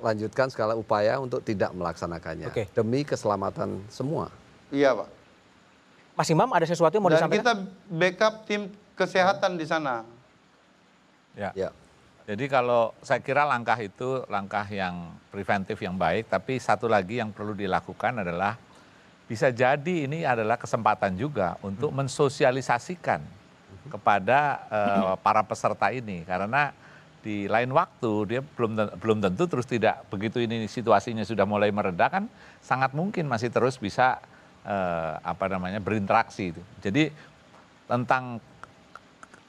lanjutkan segala upaya untuk tidak melaksanakannya Oke. demi keselamatan semua. Iya, Pak. Mas Imam ada sesuatu yang mau Dan disampaikan? kita backup tim kesehatan di sana. Ya. Ya. Jadi kalau saya kira langkah itu langkah yang preventif yang baik, tapi satu lagi yang perlu dilakukan adalah bisa jadi ini adalah kesempatan juga untuk mensosialisasikan kepada eh, (clears throat) para peserta ini karena di lain waktu dia belum belum tentu terus tidak begitu ini situasinya sudah mulai mereda kan sangat mungkin masih terus bisa eh, apa namanya berinteraksi itu. Jadi tentang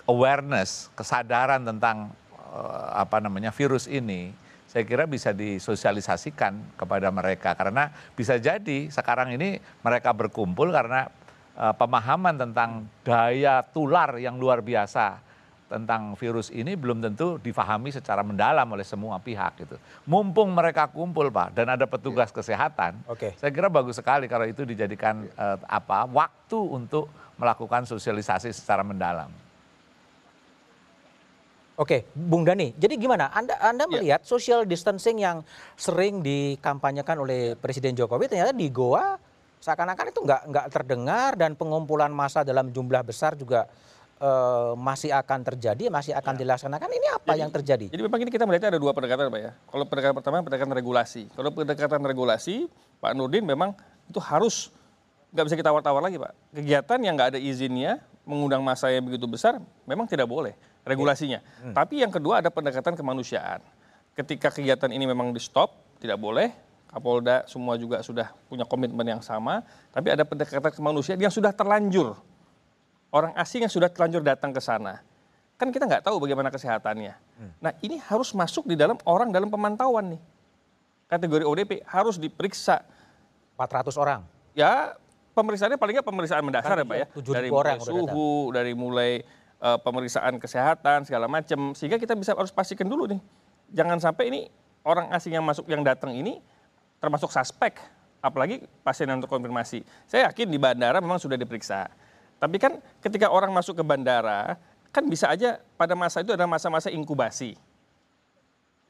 awareness, kesadaran tentang eh, apa namanya virus ini, saya kira bisa disosialisasikan kepada mereka karena bisa jadi sekarang ini mereka berkumpul karena eh, pemahaman tentang daya tular yang luar biasa tentang virus ini belum tentu difahami secara mendalam oleh semua pihak gitu. Mumpung mereka kumpul Pak dan ada petugas kesehatan, Oke. saya kira bagus sekali kalau itu dijadikan eh, apa waktu untuk melakukan sosialisasi secara mendalam. Oke, Bung Dani. Jadi gimana? Anda Anda Ya. melihat social distancing yang sering dikampanyekan oleh Presiden Jokowi ternyata di Goa seakan-akan itu nggak nggak terdengar dan pengumpulan massa dalam jumlah besar juga eh, masih akan terjadi, masih akan dilaksanakan. Ini apa yang terjadi? Jadi memang ini kita melihatnya ada dua pendekatan Pak ya. Kalau pendekatan pertama pendekatan regulasi. Kalau pendekatan regulasi, Pak Nurdin memang itu harus nggak bisa kita tawar-tawar lagi Pak. Kegiatan yang nggak ada izinnya, mengundang massa yang begitu besar, memang tidak boleh regulasinya. Tapi yang kedua ada pendekatan kemanusiaan. Ketika kegiatan ini memang di stop, tidak boleh. Kapolda semua juga sudah punya komitmen yang sama. Tapi ada pendekatan kemanusiaan yang sudah terlanjur. Orang asing yang sudah terlanjur datang ke sana kan kita nggak tahu bagaimana kesehatannya. Nah ini harus masuk di dalam orang dalam pemantauan nih. Kategori ODP harus diperiksa. 400 orang. Ya pemeriksaannya paling nggak pemeriksaan mendasar ya Pak ya. 7.000 Dari mulai suhu, dari mulai eh, pemeriksaan kesehatan segala macam. Sehingga kita bisa harus pastikan dulu nih. Jangan sampai ini orang asing yang masuk yang datang ini termasuk suspek. Apalagi pasien yang terkonfirmasi. Saya yakin di bandara memang sudah diperiksa. Tapi kan ketika orang masuk ke bandara, kan bisa aja pada masa itu ada masa-masa inkubasi.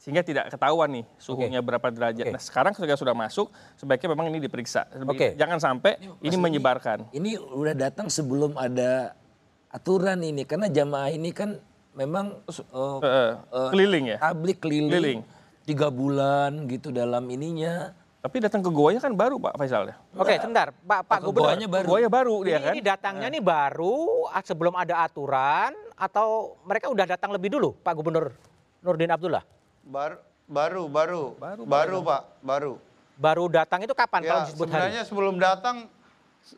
Sehingga tidak ketahuan nih suhunya berapa derajat. Oke. Nah sekarang ketika sudah masuk, sebaiknya memang ini diperiksa. Oke. Jangan sampai ini Mas, menyebarkan. Ini udah datang sebelum ada aturan ini karena jamaah ini kan memang Eh, eh, keliling ya. tablik keliling, Keliling. tiga bulan gitu dalam ininya. Tapi datang ke goanya kan baru Pak Faisal ya. Oke, sebentar. Pak Pak Ke Gubernur. goanya baru. Goanya baru dia Ini, kan. ini datangnya nih baru sebelum ada aturan atau mereka udah datang lebih dulu Pak Gubernur Nurdin Abdullah? Baru, baru, baru, baru, Pak, baru. Baru datang itu kapan kalau Ya, disebut hari? sebenarnya sebelum datang,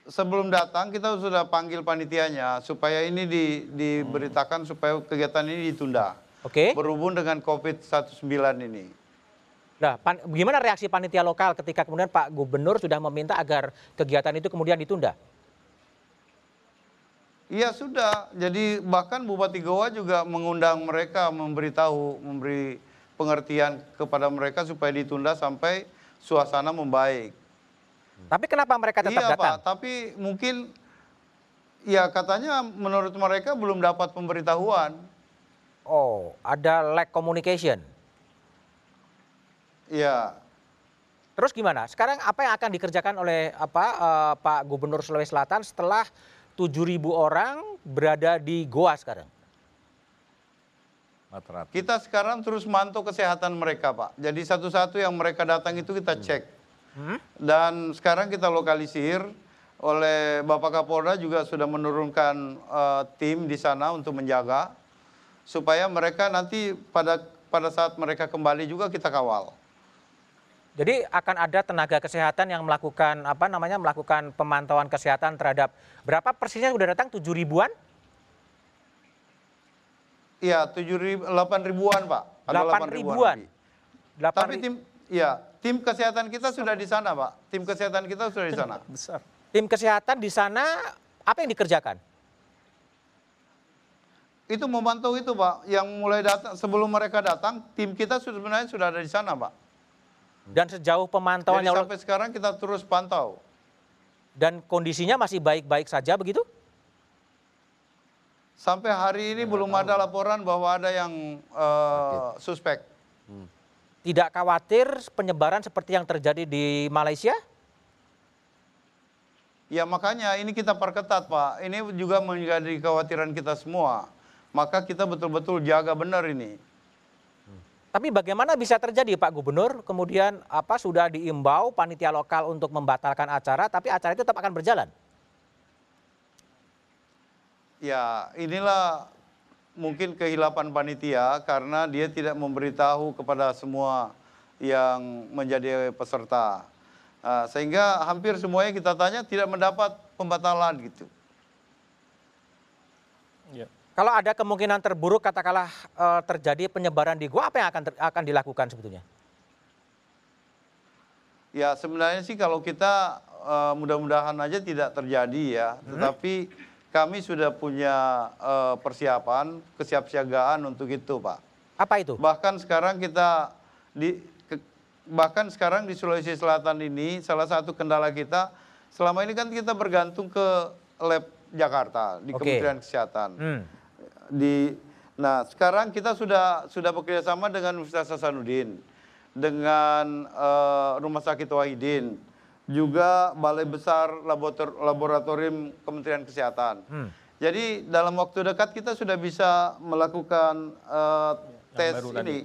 sebelum datang kita sudah panggil panitianya supaya ini di- diberitakan supaya kegiatan ini ditunda. Oke. Berhubung dengan COVID-19 ini. Nah, pan- gimana reaksi panitia lokal ketika kemudian Pak Gubernur sudah meminta agar kegiatan itu kemudian ditunda? Iya sudah, jadi bahkan Bupati Goa juga mengundang mereka memberitahu, memberi pengertian kepada mereka supaya ditunda sampai suasana membaik. Tapi kenapa mereka tetap iya datang? Pak, tapi mungkin ya katanya menurut mereka belum dapat pemberitahuan. Oh, ada lack communication. Iya. Terus gimana? Sekarang apa yang akan dikerjakan oleh apa eh, Pak Gubernur Sulawesi Selatan setelah 7.000 orang berada di Goa sekarang? 400. Kita sekarang terus mantau kesehatan mereka, Pak. Jadi satu-satu yang mereka datang itu kita cek. Dan sekarang kita lokalisir oleh Bapak Kapolda juga sudah menurunkan eh, tim di sana untuk menjaga supaya mereka nanti pada pada saat mereka kembali juga kita kawal. Jadi akan ada tenaga kesehatan yang melakukan apa namanya melakukan pemantauan kesehatan terhadap berapa persisnya sudah datang tujuh ribuan? Iya, tujuh ribu, delapan ribuan pak. Ada 8 ribuan. lebih. 8 Tapi tim, ya tim kesehatan kita sudah di sana pak. Tim kesehatan kita sudah di sana. Besar. tim kesehatan di sana apa yang dikerjakan? Itu memantau itu pak. Yang mulai datang sebelum mereka datang, tim kita sebenarnya sudah ada di sana pak. Dan sejauh pemantauan Jadi sampai sekarang kita terus pantau. dan kondisinya masih baik-baik saja begitu? Sampai hari ini belum ada laporan bahwa ada yang eh, suspek. Tidak khawatir penyebaran seperti yang terjadi di Malaysia? Ya makanya ini kita perketat Pak. Ini juga menjadi kekhawatiran kita semua. Maka kita betul-betul jaga benar ini. Tapi bagaimana bisa terjadi Pak Gubernur? Kemudian apa sudah diimbau panitia lokal untuk membatalkan acara, tapi acara itu tetap akan berjalan. Ya inilah mungkin kehilapan panitia karena dia tidak memberitahu kepada semua yang menjadi peserta. Ah, sehingga hampir semuanya kita tanya tidak mendapat pembatalan gitu. Kalau ada kemungkinan terburuk katakanlah eh, terjadi penyebaran di gua, apa yang akan ter- akan dilakukan sebetulnya? Ya sebenarnya sih kalau kita eh, mudah-mudahan aja tidak terjadi ya, tetapi kami sudah punya eh, persiapan, kesiapsiagaan untuk itu, Pak. Apa itu? Bahkan sekarang kita di ke- bahkan sekarang di Sulawesi Selatan ini salah satu kendala kita selama ini kan kita bergantung ke lab Jakarta di Oke. Kementerian Kesehatan. Hmm. Di nah sekarang kita sudah sudah bekerja sama dengan Universitas Hasanuddin, dengan eh, Rumah Sakit Wahidin, juga Balai Besar Laborator- Laboratorium Kementerian Kesehatan. Hmm. Jadi dalam waktu dekat kita sudah bisa melakukan eh, tes tadi. ini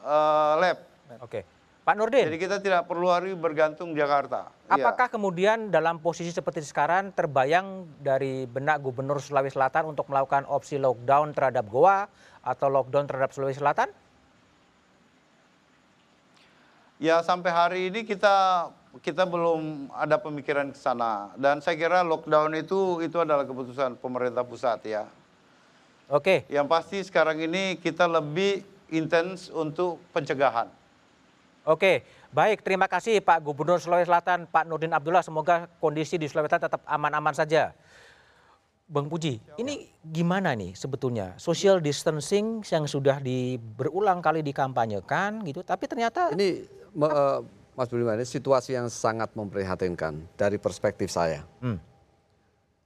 eh, lab. Oke. Pak Nurdin. Jadi kita tidak perlu hari bergantung Jakarta. Iya. Apakah kemudian dalam posisi seperti sekarang terbayang dari benak Gubernur Sulawesi Selatan untuk melakukan opsi lockdown terhadap Goa atau lockdown terhadap Sulawesi Selatan? Ya sampai hari ini kita kita belum ada pemikiran ke sana dan saya kira lockdown itu itu adalah keputusan pemerintah pusat ya. Oke, Yang pasti sekarang ini kita lebih intens untuk pencegahan. Oke. Baik, terima kasih Pak Gubernur Sulawesi Selatan, Pak Nurdin Abdullah. Semoga kondisi di Sulawesi Selatan tetap aman-aman saja. Bang Puji, ini gimana nih sebetulnya social distancing yang sudah di, berulang kali dikampanyekan gitu, tapi ternyata Ini me- eh, Mas Budiman, ini situasi yang sangat memprihatinkan dari perspektif saya. Hmm.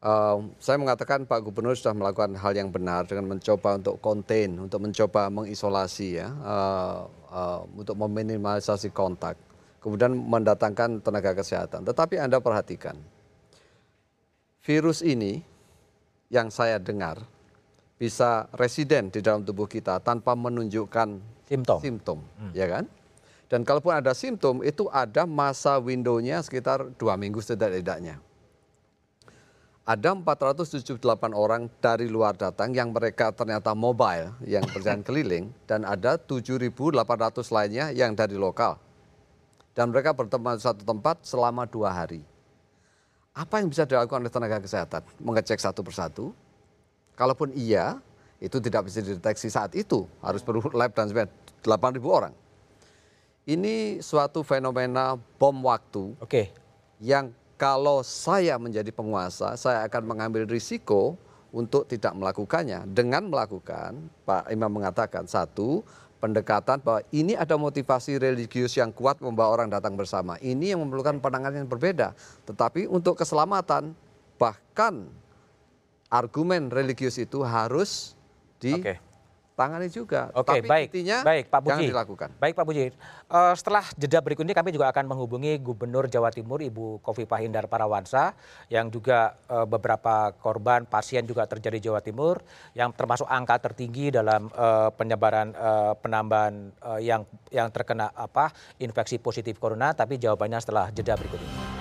Eh, saya mengatakan Pak Gubernur sudah melakukan hal yang benar dengan mencoba untuk contain, untuk mencoba mengisolasi ya, eh, eh, untuk meminimalisasi kontak, kemudian mendatangkan tenaga kesehatan. Tetapi Anda perhatikan, virus ini yang saya dengar bisa residen di dalam tubuh kita tanpa menunjukkan Simptom. simptom, ya kan? Dan kalaupun ada simptom, itu ada masa windownya sekitar dua minggu setidak-tidaknya. Ada 478 orang dari luar datang yang mereka ternyata mobile, yang berjalan (laughs) keliling, dan ada 7.800 lainnya yang dari lokal. Dan mereka bertemu di satu tempat selama dua hari. Apa yang bisa dilakukan oleh tenaga kesehatan? Mengecek satu persatu. Kalaupun iya, itu tidak bisa dideteksi saat itu. Harus perlu lab dan sebagainya. 8.000 orang. Ini suatu fenomena bom waktu oke. yang kalau saya menjadi penguasa, saya akan mengambil risiko untuk tidak melakukannya. Dengan melakukan, Pak Imam mengatakan, satu, pendekatan bahwa ini ada motivasi religius yang kuat membawa orang datang bersama. Ini yang memerlukan penanganan yang berbeda. Tetapi untuk keselamatan, bahkan argumen religius itu harus Oke. Ditangani juga. Oke, Tapi baik. intinya baik, Pak Puji. jangan dilakukan. Baik, Pak Puji. Eh, setelah jeda berikut ini kami juga akan menghubungi Gubernur Jawa Timur Ibu Kofifah Indar Parawansa yang juga eh, beberapa korban pasien juga terjadi di Jawa Timur yang termasuk angka tertinggi dalam eh, penyebaran eh, penambahan eh, yang yang terkena apa infeksi positif corona tapi jawabannya setelah jeda berikut ini.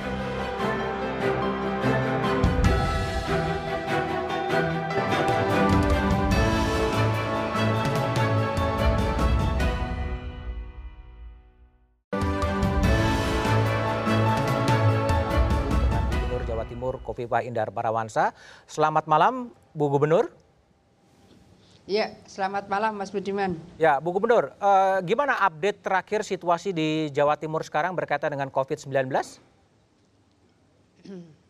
Kofifah Indar Parawansa. Selamat malam Bu Gubernur. Ya, selamat malam Mas Budiman. Ya, Bu Gubernur, eh, gimana update terakhir situasi di Jawa Timur sekarang berkaitan dengan COVID-19? (clears throat)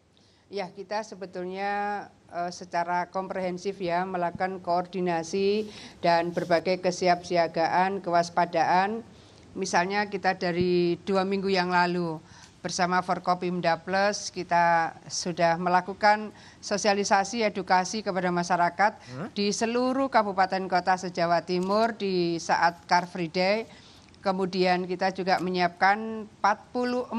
Ya, kita sebetulnya eh, secara komprehensif ya melakukan koordinasi dan berbagai kesiapsiagaan, kewaspadaan. Misalnya kita dari dua minggu yang lalu bersama Forkopimda Plus kita sudah melakukan sosialisasi edukasi kepada masyarakat di seluruh kabupaten kota se-Jawa Timur di saat Car Free Day. Kemudian kita juga menyiapkan 44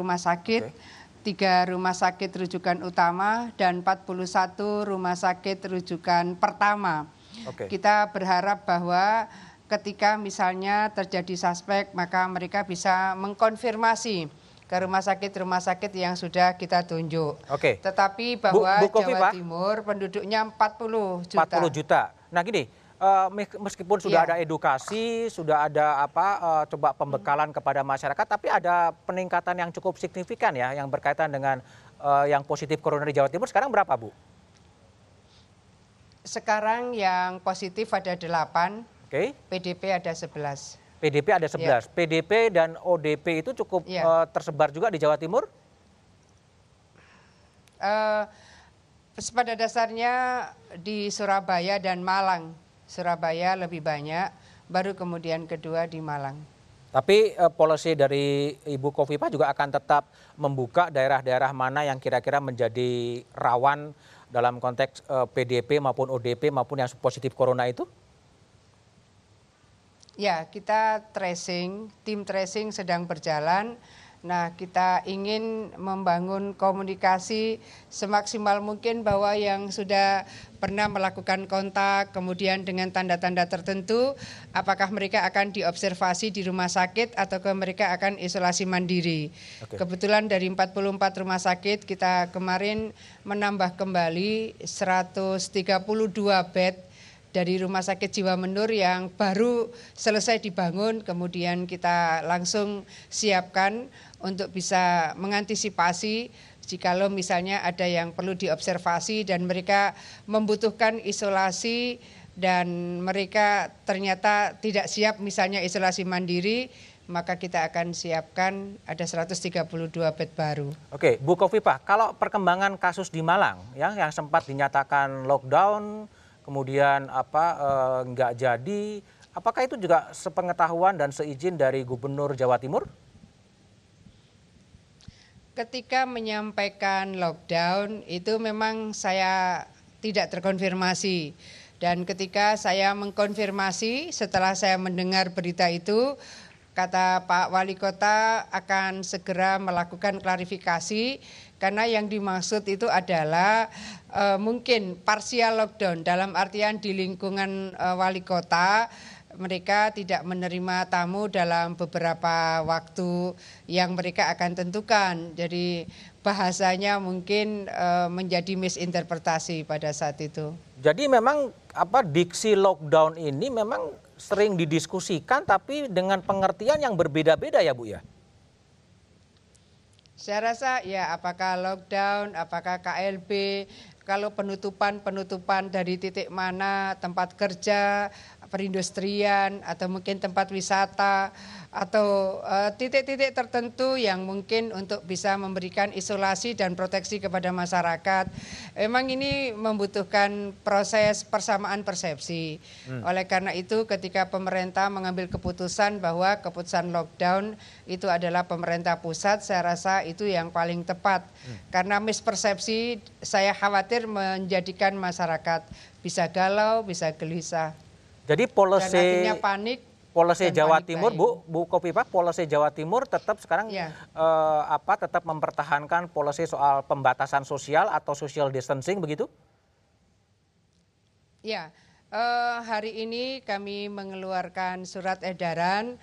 rumah sakit, tiga rumah sakit rujukan utama dan 41 rumah sakit rujukan pertama. Oke. Kita berharap bahwa ketika misalnya terjadi suspek maka mereka bisa mengkonfirmasi ke rumah sakit-rumah sakit yang sudah kita tunjuk. Oke. Tetapi bahwa Bu Kofifa? Jawa Timur penduduknya 40 juta. 40 juta. Nah gini, me- meskipun sudah Iya. ada edukasi, sudah ada apa eh, coba pembekalan kepada masyarakat, tapi ada peningkatan yang cukup signifikan ya yang berkaitan dengan eh, yang positif corona di Jawa Timur. Sekarang berapa Bu? Sekarang yang positif ada 8, Oke. PDP ada 11. PDP ada 11. PDP dan ODP itu cukup Iya. eh, tersebar juga di Jawa Timur? Eh, pada dasarnya di Surabaya dan Malang. Surabaya lebih banyak, baru kemudian kedua di Malang. Tapi eh, policy dari Ibu Kofifa juga akan tetap membuka daerah-daerah mana yang kira-kira menjadi rawan dalam konteks eh, PDP maupun ODP maupun yang positif corona itu? Ya, kita tracing, tim tracing sedang berjalan. Nah, kita ingin membangun komunikasi semaksimal mungkin bahwa yang sudah pernah melakukan kontak, kemudian dengan tanda-tanda tertentu, apakah mereka akan diobservasi di rumah sakit atau mereka akan isolasi mandiri. Oke. Kebetulan dari 44 rumah sakit kita kemarin menambah kembali 132 bed dari Rumah Sakit Jiwa Menur yang baru selesai dibangun, kemudian kita langsung siapkan untuk bisa mengantisipasi jikalau misalnya ada yang perlu diobservasi dan mereka membutuhkan isolasi dan mereka ternyata tidak siap misalnya isolasi mandiri, maka kita akan siapkan ada 132 bed baru. Oke, Bu Kofifa, kalau perkembangan kasus di Malang ya yang sempat dinyatakan lockdown, kemudian apa eh, nggak jadi, apakah itu juga sepengetahuan dan seizin dari Gubernur Jawa Timur? Ketika menyampaikan lockdown itu memang saya tidak terkonfirmasi. Dan ketika saya mengkonfirmasi setelah saya mendengar berita itu, kata Pak Wali Kota akan segera melakukan klarifikasi karena yang dimaksud itu adalah eh, mungkin parsial lockdown dalam artian di lingkungan eh, wali kota mereka tidak menerima tamu dalam beberapa waktu yang mereka akan tentukan. Jadi bahasanya mungkin eh, menjadi misinterpretasi pada saat itu. Jadi memang apa diksi lockdown ini memang sering didiskusikan tapi dengan pengertian yang berbeda-beda ya Bu ya. Saya rasa ya apakah lockdown, apakah KLB, kalau penutupan-penutupan dari titik mana tempat kerja, perindustrian atau mungkin tempat wisata atau eh, titik-titik tertentu yang mungkin untuk bisa memberikan isolasi dan proteksi kepada masyarakat. Memang ini membutuhkan proses persamaan persepsi. Oleh karena itu ketika pemerintah mengambil keputusan bahwa keputusan lockdown itu adalah pemerintah pusat, saya rasa itu yang paling tepat. Karena mispersepsi saya khawatir menjadikan masyarakat bisa galau, bisa gelisah. Jadi polisi panik. polisi Jawa panik Timur buying. Bu Bu Kofifa polisi Jawa Timur tetap sekarang Ya. eh, apa tetap mempertahankan polisi soal pembatasan sosial atau social distancing begitu? Ya, eh, hari ini kami mengeluarkan surat edaran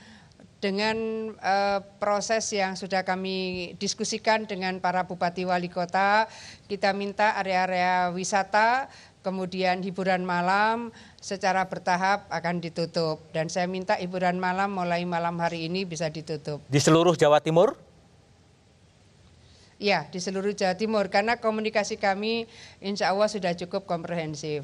dengan eh, proses yang sudah kami diskusikan dengan para bupati wali kota. Kita minta area-area wisata, kemudian hiburan malam secara bertahap akan ditutup. Dan saya minta hiburan malam mulai malam hari ini bisa ditutup. Di seluruh Jawa Timur? Ya, di seluruh Jawa Timur karena komunikasi kami insya Allah sudah cukup komprehensif.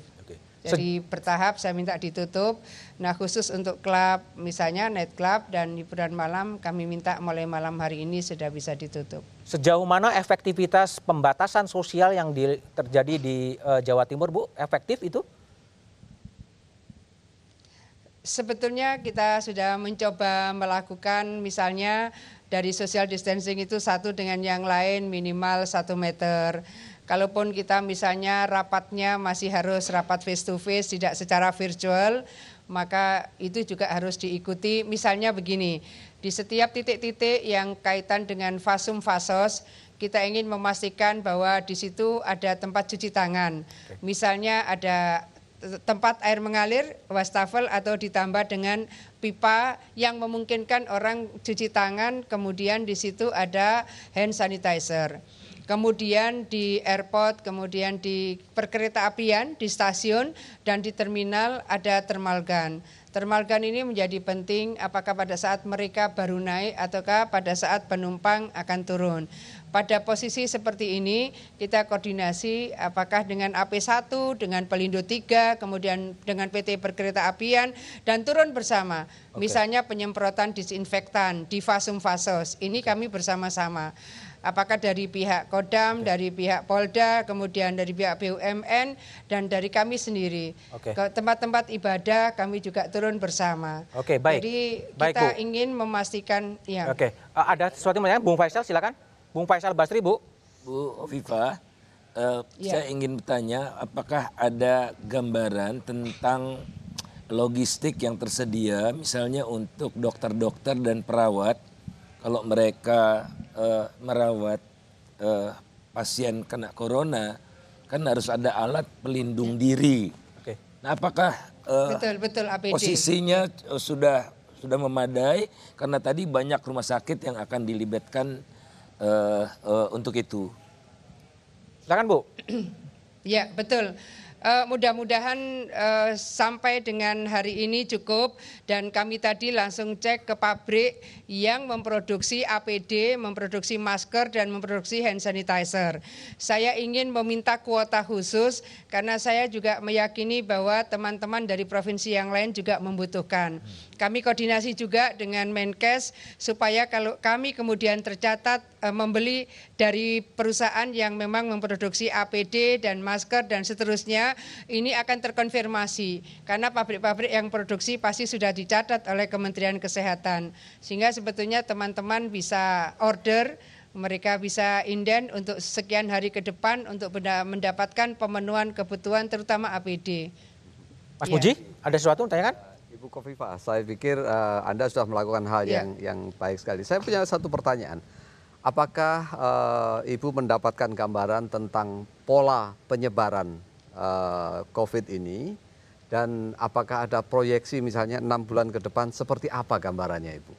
Jadi bertahap saya minta ditutup. Nah khusus untuk klub misalnya night club dan hiburan malam kami minta mulai malam hari ini sudah bisa ditutup. Sejauh mana efektivitas pembatasan sosial yang di- terjadi di eh, Jawa Timur, Bu? Efektif itu? Sebetulnya kita sudah mencoba melakukan misalnya dari social distancing itu satu dengan yang lain minimal satu meter. Kalaupun kita misalnya rapatnya masih harus rapat face to face tidak secara virtual, maka itu juga harus diikuti. Misalnya begini, di setiap titik-titik yang kaitan dengan fasum fasos, kita ingin memastikan bahwa di situ ada tempat cuci tangan. Misalnya ada tempat air mengalir wastafel atau ditambah dengan pipa yang memungkinkan orang cuci tangan kemudian di situ ada hand sanitizer. Kemudian di airport, kemudian di perkereta apian, di stasiun dan di terminal ada thermal gun. Thermal gun ini menjadi penting apakah pada saat mereka baru naik ataukah pada saat penumpang akan turun. Pada posisi seperti ini kita koordinasi apakah dengan AP1, dengan Pelindo 3, kemudian dengan PT Perkereta Apian dan turun bersama. Misalnya penyemprotan disinfektan di fasum fasos. Ini kami bersama-sama. Apakah dari pihak Kodam, dari pihak Polda, kemudian dari pihak BUMN dan dari kami sendiri. Oke. Ke tempat-tempat ibadah kami juga turun bersama. Oke, baik. Jadi Baik, kita Bu. ingin memastikan ya. Oke, Eh, ada sesuatu yang? Bung Faisal silakan. Bung Faisal Basri, Bu. Bu Viva, eh, Ya. saya ingin bertanya, apakah ada gambaran tentang logistik yang tersedia, misalnya untuk dokter-dokter dan perawat, kalau mereka eh, merawat eh, pasien kena corona, kan harus ada alat pelindung diri. Oke. Nah, apakah eh, Betul, betul APD. posisinya eh, sudah sudah memadai? Karena tadi banyak rumah sakit yang akan dilibatkan eh, eh, untuk itu. Silakan, Bu. (clears throat) Ya, betul. Eh, Mudah-mudahan eh, sampai dengan hari ini cukup dan kami tadi langsung cek ke pabrik yang memproduksi APD, memproduksi masker dan memproduksi hand sanitizer. Saya ingin meminta kuota khusus karena saya juga meyakini bahwa teman-teman dari provinsi yang lain juga membutuhkan. Kami koordinasi juga dengan Menkes supaya kalau kami kemudian tercatat eh, membeli dari perusahaan yang memang memproduksi APD dan masker dan seterusnya ini akan terkonfirmasi karena pabrik-pabrik yang produksi pasti sudah dicatat oleh Kementerian Kesehatan sehingga sebetulnya teman-teman bisa order mereka bisa inden untuk sekian hari ke depan untuk mendapatkan pemenuhan kebutuhan terutama APD. Mas Iya. Puji, ada sesuatu yang tanyakan? Ibu Kofifa, saya pikir eh, Anda sudah melakukan hal Ya. yang yang baik sekali. Saya punya satu pertanyaan. Apakah eh, Ibu mendapatkan gambaran tentang pola penyebaran eh, COVID ini dan apakah ada proyeksi misalnya enam bulan ke depan seperti apa gambarannya Ibu?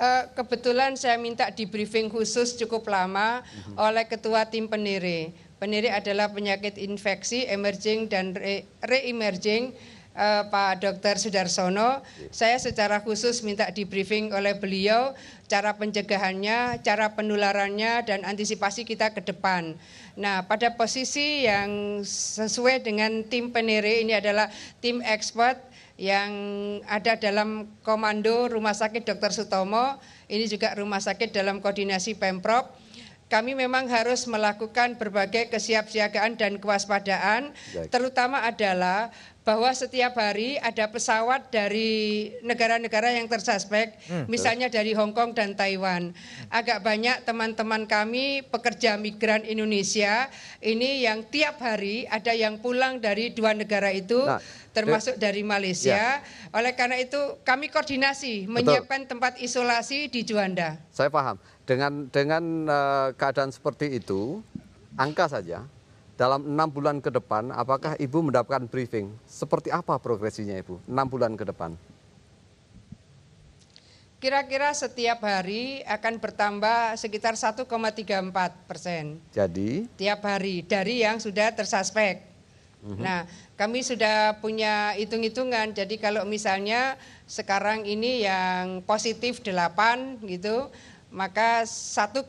Eh, kebetulan saya minta di briefing khusus cukup lama oleh Ketua Tim Penire. Penire adalah penyakit infeksi, emerging dan re- re-emerging eh, Pak Dr. Sudarsono. Saya secara khusus minta di briefing oleh beliau cara pencegahannya, cara penularannya dan antisipasi kita ke depan. Nah, pada posisi yang sesuai dengan tim Penire ini adalah tim expert yang ada dalam komando Rumah Sakit Dr. Sutomo, ini juga rumah sakit dalam koordinasi Pemprov. Kami memang harus melakukan berbagai kesiapsiagaan dan kewaspadaan, Baik. terutama adalah bahwa setiap hari ada pesawat dari negara-negara yang tersuspek, misalnya dari Hong Kong dan Taiwan. Agak banyak teman-teman kami pekerja migran Indonesia ini yang tiap hari ada yang pulang dari dua negara itu Nah, termasuk dari Malaysia. Oleh karena itu kami koordinasi menyiapkan tempat isolasi di Juanda. Saya paham. Dengan dengan eh, keadaan seperti itu, angka saja dalam enam bulan ke depan, apakah ibu mendapatkan briefing seperti apa progresinya ibu enam bulan ke depan? Kira-kira setiap hari akan bertambah sekitar 1,34 persen Jadi tiap hari dari yang sudah tersuspek. Nah, kami sudah punya hitung-hitungan. Jadi kalau misalnya sekarang ini yang positif 8 gitu, maka 1,36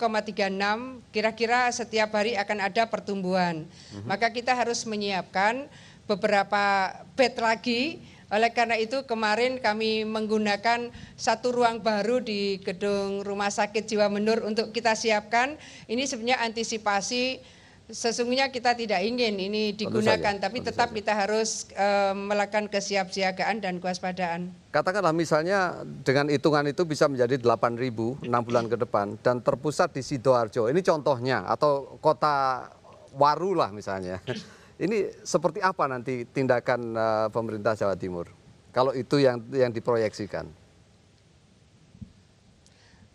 kira-kira setiap hari akan ada pertumbuhan. Maka kita harus menyiapkan beberapa bed lagi. Oleh karena itu kemarin kami menggunakan satu ruang baru di gedung Rumah Sakit Jiwa Menur untuk kita siapkan. Ini sebenarnya antisipasi sesungguhnya kita tidak ingin ini digunakan, saja, tapi tentu tetap kita harus eh, melakukan kesiapsiagaan dan kewaspadaan. Katakanlah misalnya dengan hitungan itu bisa menjadi 8.000 enam bulan ke depan dan terpusat di Sidoarjo. Ini contohnya atau kota Waru lah misalnya. Ini seperti apa nanti tindakan eh, pemerintah Jawa Timur? Kalau itu yang yang diproyeksikan.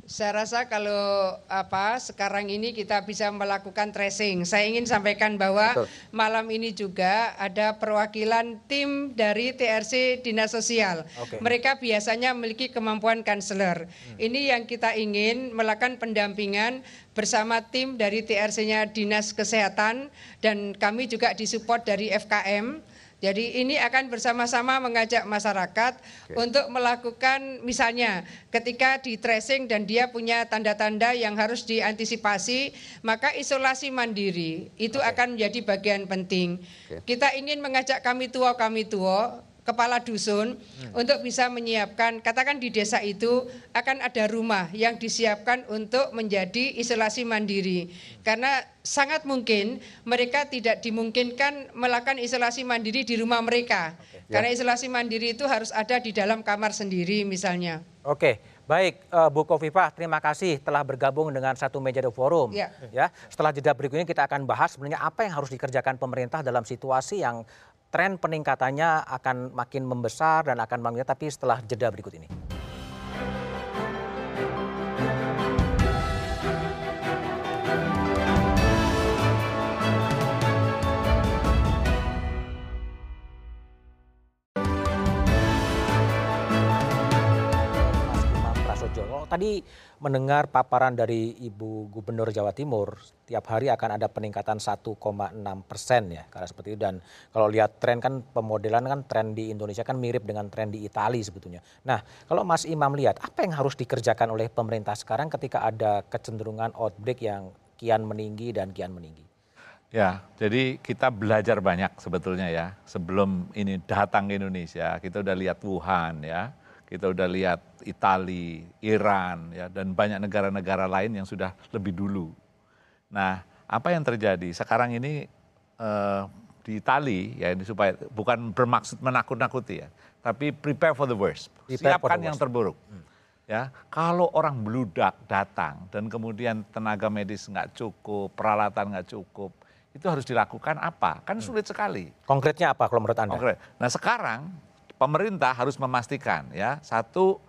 Saya rasa kalau apa sekarang ini kita bisa melakukan tracing. Saya ingin sampaikan bahwa Betul. malam ini juga ada perwakilan tim dari TRC Dinas Sosial. Oke. Mereka biasanya memiliki kemampuan kanseler. Ini yang kita ingin melakukan pendampingan bersama tim dari TRC-nya Dinas Kesehatan dan kami juga disupport dari FKM. Jadi ini akan bersama-sama mengajak masyarakat untuk melakukan misalnya ketika di tracing dan dia punya tanda-tanda yang harus diantisipasi, maka isolasi mandiri itu akan menjadi bagian penting. Kita ingin mengajak kami tua kami tua kepala dusun untuk bisa menyiapkan katakan di desa itu akan ada rumah yang disiapkan untuk menjadi isolasi mandiri karena sangat mungkin mereka tidak dimungkinkan melakukan isolasi mandiri di rumah mereka karena isolasi mandiri itu harus ada di dalam kamar sendiri misalnya Oke, baik eh, Bu Kofifa, terima kasih telah bergabung dengan satu meja The Forum. Ya. Ya, setelah jeda berikut ini kita akan bahas sebenarnya apa yang harus dikerjakan pemerintah dalam situasi yang tren peningkatannya akan makin membesar dan akan meningkat tapi setelah jeda berikut ini. Kalau tadi mendengar paparan dari Ibu Gubernur Jawa Timur, tiap hari akan ada peningkatan 1,6 persen ya, karena seperti itu. Dan kalau lihat tren kan pemodelan kan tren di Indonesia kan mirip dengan tren di Italia sebetulnya. Nah, kalau Mas Imam lihat apa yang harus dikerjakan oleh pemerintah sekarang ketika ada kecenderungan outbreak yang kian meninggi dan kian meninggi? Ya, jadi kita belajar banyak sebetulnya ya. Sebelum ini datang ke Indonesia, kita udah lihat Wuhan ya, kita udah lihat Itali, Iran ya, dan banyak negara-negara lain yang sudah lebih dulu. Nah, apa yang terjadi sekarang ini eh, di Itali ya ini supaya bukan bermaksud menakut-nakuti ya, tapi prepare for the worst, Prepare siapkan the yang worst. terburuk. Ya, kalau orang beludak datang dan kemudian tenaga medis nggak cukup, peralatan nggak cukup, itu harus dilakukan apa? Kan sulit sekali. Konkretnya apa kalau menurut Anda? Oke. Nah sekarang pemerintah harus memastikan ya. Satu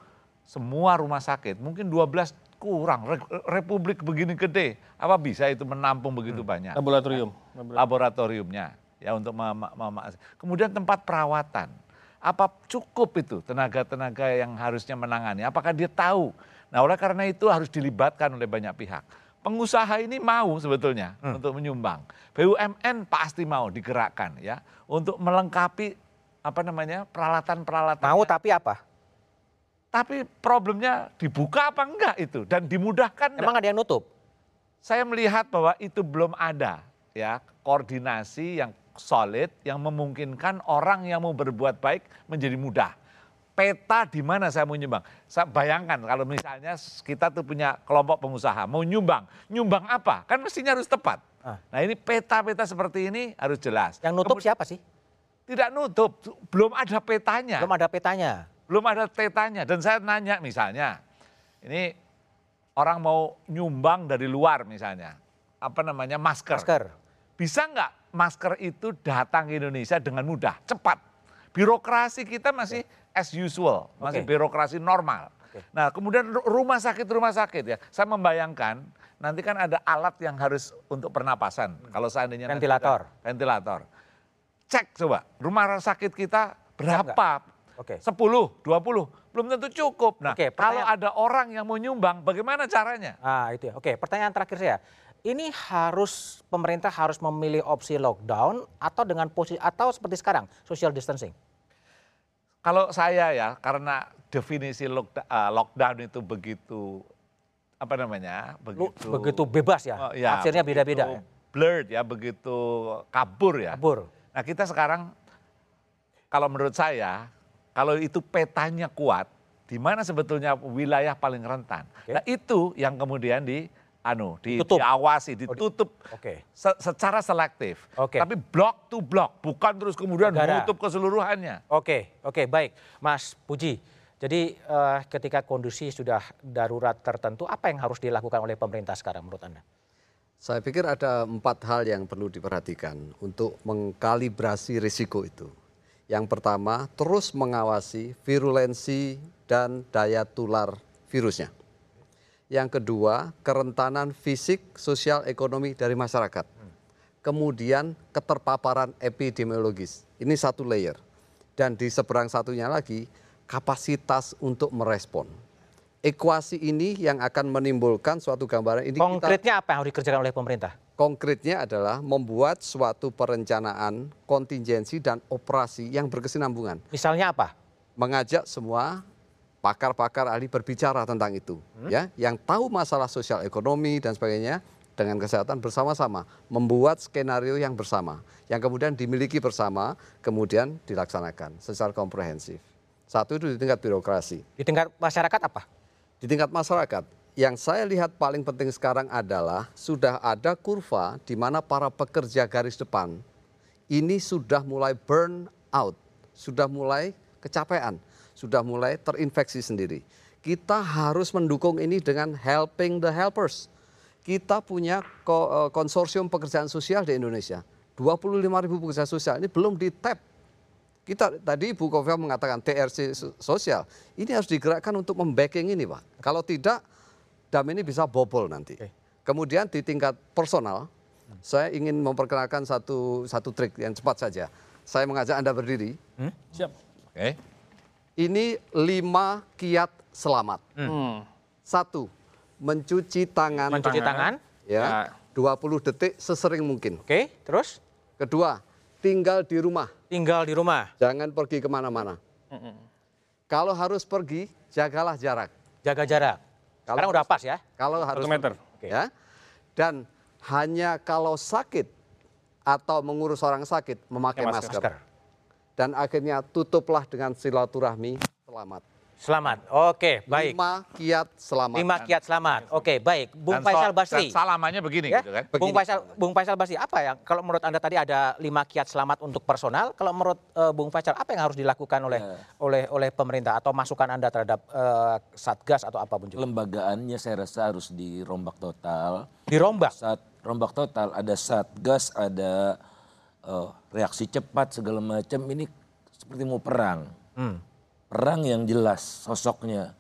semua rumah sakit mungkin 12 kurang. Re- republik begini gede apa bisa itu menampung begitu banyak? Laboratorium. laboratoriumnya ya untuk kemudian tempat perawatan. Apa cukup itu tenaga-tenaga yang harusnya menangani? Apakah dia tahu? Nah oleh karena itu harus dilibatkan oleh banyak pihak. Pengusaha ini mau sebetulnya untuk menyumbang. BUMN pasti mau digerakkan ya untuk melengkapi apa namanya peralatan-peralatan Mau tapi apa? tapi problemnya dibuka apa enggak itu dan dimudahkan enggak? Emang ada yang nutup? saya melihat bahwa itu belum ada ya koordinasi yang solid yang memungkinkan orang yang mau berbuat baik menjadi mudah. Peta di mana saya mau nyumbang. Saya bayangkan kalau misalnya kita tuh punya kelompok pengusaha mau nyumbang, nyumbang apa? Kan mestinya harus tepat. Ah. Nah ini peta-peta seperti ini harus jelas. Yang nutup Kemud- siapa sih? Tidak nutup, belum ada petanya. Belum ada petanya. belum ada petanya dan saya nanya misalnya ini orang mau nyumbang dari luar misalnya apa namanya masker, Masker. bisa nggak masker itu datang ke Indonesia dengan mudah cepat? Birokrasi kita masih as usual masih Oke. birokrasi normal. Nah kemudian ru- rumah sakit rumah sakit ya. Saya membayangkan nanti kan ada alat yang harus untuk pernapasan kalau seandainya Ventilator. ada ventilator cek coba rumah sakit kita berapa Oke. 10, 20, belum tentu cukup. Nah, Oke, kalau ada orang yang mau nyumbang, bagaimana caranya? Ah itu ya. Oke, pertanyaan terakhir saya. Ini harus pemerintah harus memilih opsi lockdown atau dengan posisi atau seperti sekarang social distancing. Kalau saya ya, karena definisi eh, lockdown itu begitu apa namanya Lu begitu begitu bebas ya, Oh, ya, tafsirnya beda-beda blurred ya begitu kabur ya Kabur. Nah kita sekarang kalau menurut saya kalau itu petanya kuat di mana sebetulnya wilayah paling rentan nah itu yang kemudian di anu di, Tutup. diawasi ditutup Oke. se- secara selektif Oke. tapi block to block bukan terus kemudian Negara. menutup keseluruhannya Oke, oke, baik, Mas Puji. Jadi eh, ketika kondisi sudah darurat tertentu, apa yang harus dilakukan oleh pemerintah sekarang menurut Anda? Saya pikir ada empat hal yang perlu diperhatikan untuk mengkalibrasi risiko itu. Yang pertama, terus mengawasi virulensi dan daya tular virusnya. Yang kedua, kerentanan fisik, sosial, ekonomi dari masyarakat. Kemudian keterpaparan epidemiologis. Ini satu layer. Dan di seberang satunya lagi, kapasitas untuk merespon. Ekuasi ini yang akan menimbulkan suatu gambaran ini kita Konkretnya apa yang harus dikerjakan oleh pemerintah? Konkretnya adalah membuat suatu perencanaan, kontingensi dan operasi yang berkesinambungan. Misalnya apa? Mengajak semua pakar-pakar ahli berbicara tentang itu, ya, yang tahu masalah sosial ekonomi dan sebagainya dengan kesehatan bersama-sama, membuat skenario yang bersama, yang kemudian dimiliki bersama, kemudian dilaksanakan secara komprehensif. Satu itu di tingkat birokrasi. Di tingkat masyarakat apa? Di tingkat masyarakat, yang saya lihat paling penting sekarang adalah sudah ada kurva di mana para pekerja garis depan ini sudah mulai burn out, sudah mulai kecapean, sudah mulai terinfeksi sendiri. Kita harus mendukung ini dengan helping the helpers. Kita punya eh, konsorsium pekerjaan sosial di Indonesia. 25 ribu pekerja sosial ini belum di tap kita tadi Bu Kofia mengatakan TRC so- sosial. Ini harus digerakkan untuk membacking ini, Pak. Kalau tidak, dam ini bisa bobol nanti. Kemudian di tingkat personal, saya ingin memperkenalkan satu satu trik yang cepat saja. Saya mengajak Anda berdiri. Siap. oke Ini lima kiat selamat. Hmm. Satu, mencuci tangan. Mencuci tangan. Ya, 20 detik sesering mungkin. Oke, terus Kedua, tinggal di rumah. tinggal di rumah, Jangan pergi ke mana-mana. Kalau harus pergi, jagalah jarak. jaga jarak. Kalau Sekarang udah pas ya. Kalau harus Satu meter. ya. Dan hanya kalau sakit atau mengurus orang sakit memakai Pakai masker. masker. Dan akhirnya tutuplah dengan silaturahmi selamat. Selamat. Oke, baik. Lima kiat selamat. Lima kiat selamat. Oke, baik. Bung Dan Faisal Basri. dan salamannya begini Ya, gitu kan Bung Begini. Faisal, Bung Faisal Basri, apa yang kalau menurut anda tadi ada lima kiat selamat untuk personal? Kalau menurut eh, Bung Faisal, apa yang harus dilakukan oleh oleh oleh pemerintah atau masukan anda terhadap eh, satgas atau apa pun juga? Lembagaannya saya rasa harus dirombak total. Dirombak. Saat rombak total ada satgas, ada eh, reaksi cepat segala macam. Ini seperti mau perang. Hmm. Perang yang jelas sosoknya.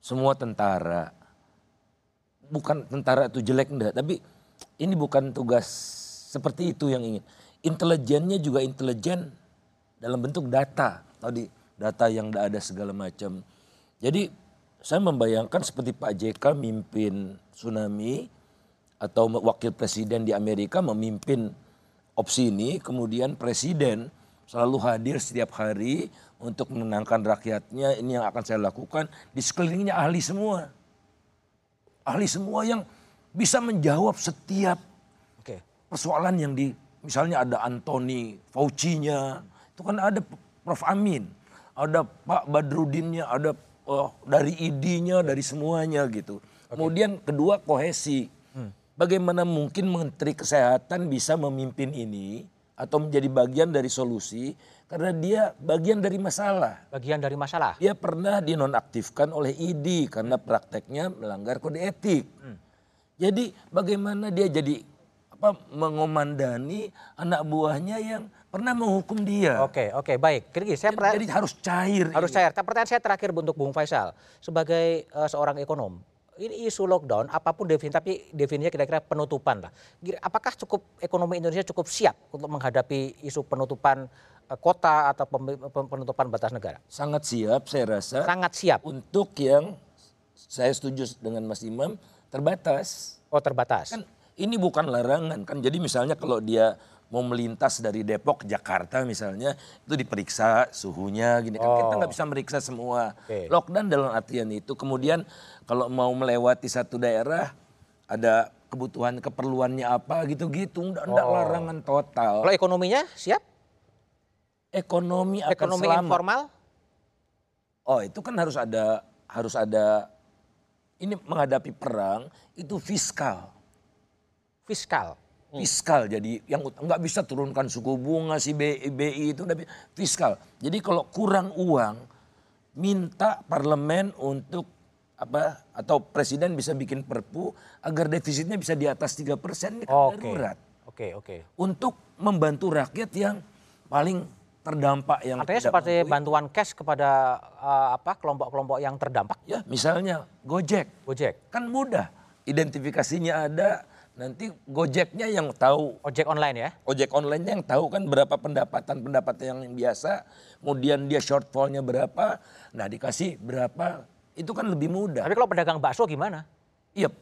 Semua tentara. Bukan tentara itu jelek enggak, tapi ini bukan tugas seperti itu yang ingin. Intelijennya juga intelijen dalam bentuk data. Tadi data yang tidak ada segala macam. Jadi saya membayangkan seperti Pak JK mimpin tsunami atau wakil presiden di Amerika memimpin opsi ini, kemudian presiden selalu hadir setiap hari untuk menenangkan rakyatnya. Ini yang akan saya lakukan. Di sekelilingnya ahli semua. Ahli semua yang bisa menjawab setiap Oke. persoalan yang di misalnya ada Anthony Fauci-nya, itu kan ada Prof Amin, ada Pak Badrudinnya, ada oh, dari ID-nya, dari semuanya gitu. Kemudian kedua kohesi. Bagaimana mungkin Menteri Kesehatan bisa memimpin ini atau menjadi bagian dari solusi karena dia bagian dari masalah. Bagian dari masalah. Dia pernah dinonaktifkan oleh ID karena prakteknya melanggar kode etik. Jadi bagaimana dia jadi apa mengomandani anak buahnya yang pernah menghukum dia. Oke, oke, baik. Jadi saya Jadi, jadi harus cair. Harus ini. cair. Tapi Pertanyaan saya terakhir untuk Bung Faisal sebagai eh, seorang ekonom. Ini isu lockdown, apa pun definisi, tapi definisinya kira-kira penutupan lah. Apakah cukup ekonomi Indonesia cukup siap untuk menghadapi isu penutupan eh, kota atau penutupan batas negara? Sangat siap saya rasa. Sangat siap. Untuk yang saya setuju dengan Mas Imam terbatas. Oh terbatas. Kan ini bukan larangan kan. Jadi misalnya kalau dia mau melintas dari Depok ke Jakarta misalnya itu diperiksa suhunya gini kan kita nggak bisa meriksa semua Oke. lockdown dalam artian itu kemudian kalau mau melewati satu daerah ada kebutuhan keperluannya apa gitu-gitu enggak, enggak larangan total Kalau ekonominya siap? ekonomi akan Ekonomi selamat. informal? Oh itu kan harus ada harus ada ini menghadapi perang itu fiskal Fiskal. Fiskal jadi yang nggak bisa turunkan suku bunga si BI, BI itu bi- fiskal jadi kalau kurang uang minta parlemen untuk apa atau presiden bisa bikin perpu agar defisitnya bisa di atas tiga persen ini kan Oke. darurat Oke, oke. untuk membantu rakyat yang paling terdampak yang Artinya seperti mampu. bantuan cash kepada eh, apa kelompok-kelompok yang terdampak. ya misalnya Gojek Gojek, kan mudah identifikasinya ada nanti Gojeknya yang tahu ojek online ya. ojek online yang tahu kan berapa pendapatan pendapatan yang biasa kemudian dia shortfallnya berapa nah dikasih berapa itu kan lebih mudah Tapi kalau pedagang bakso gimana? iya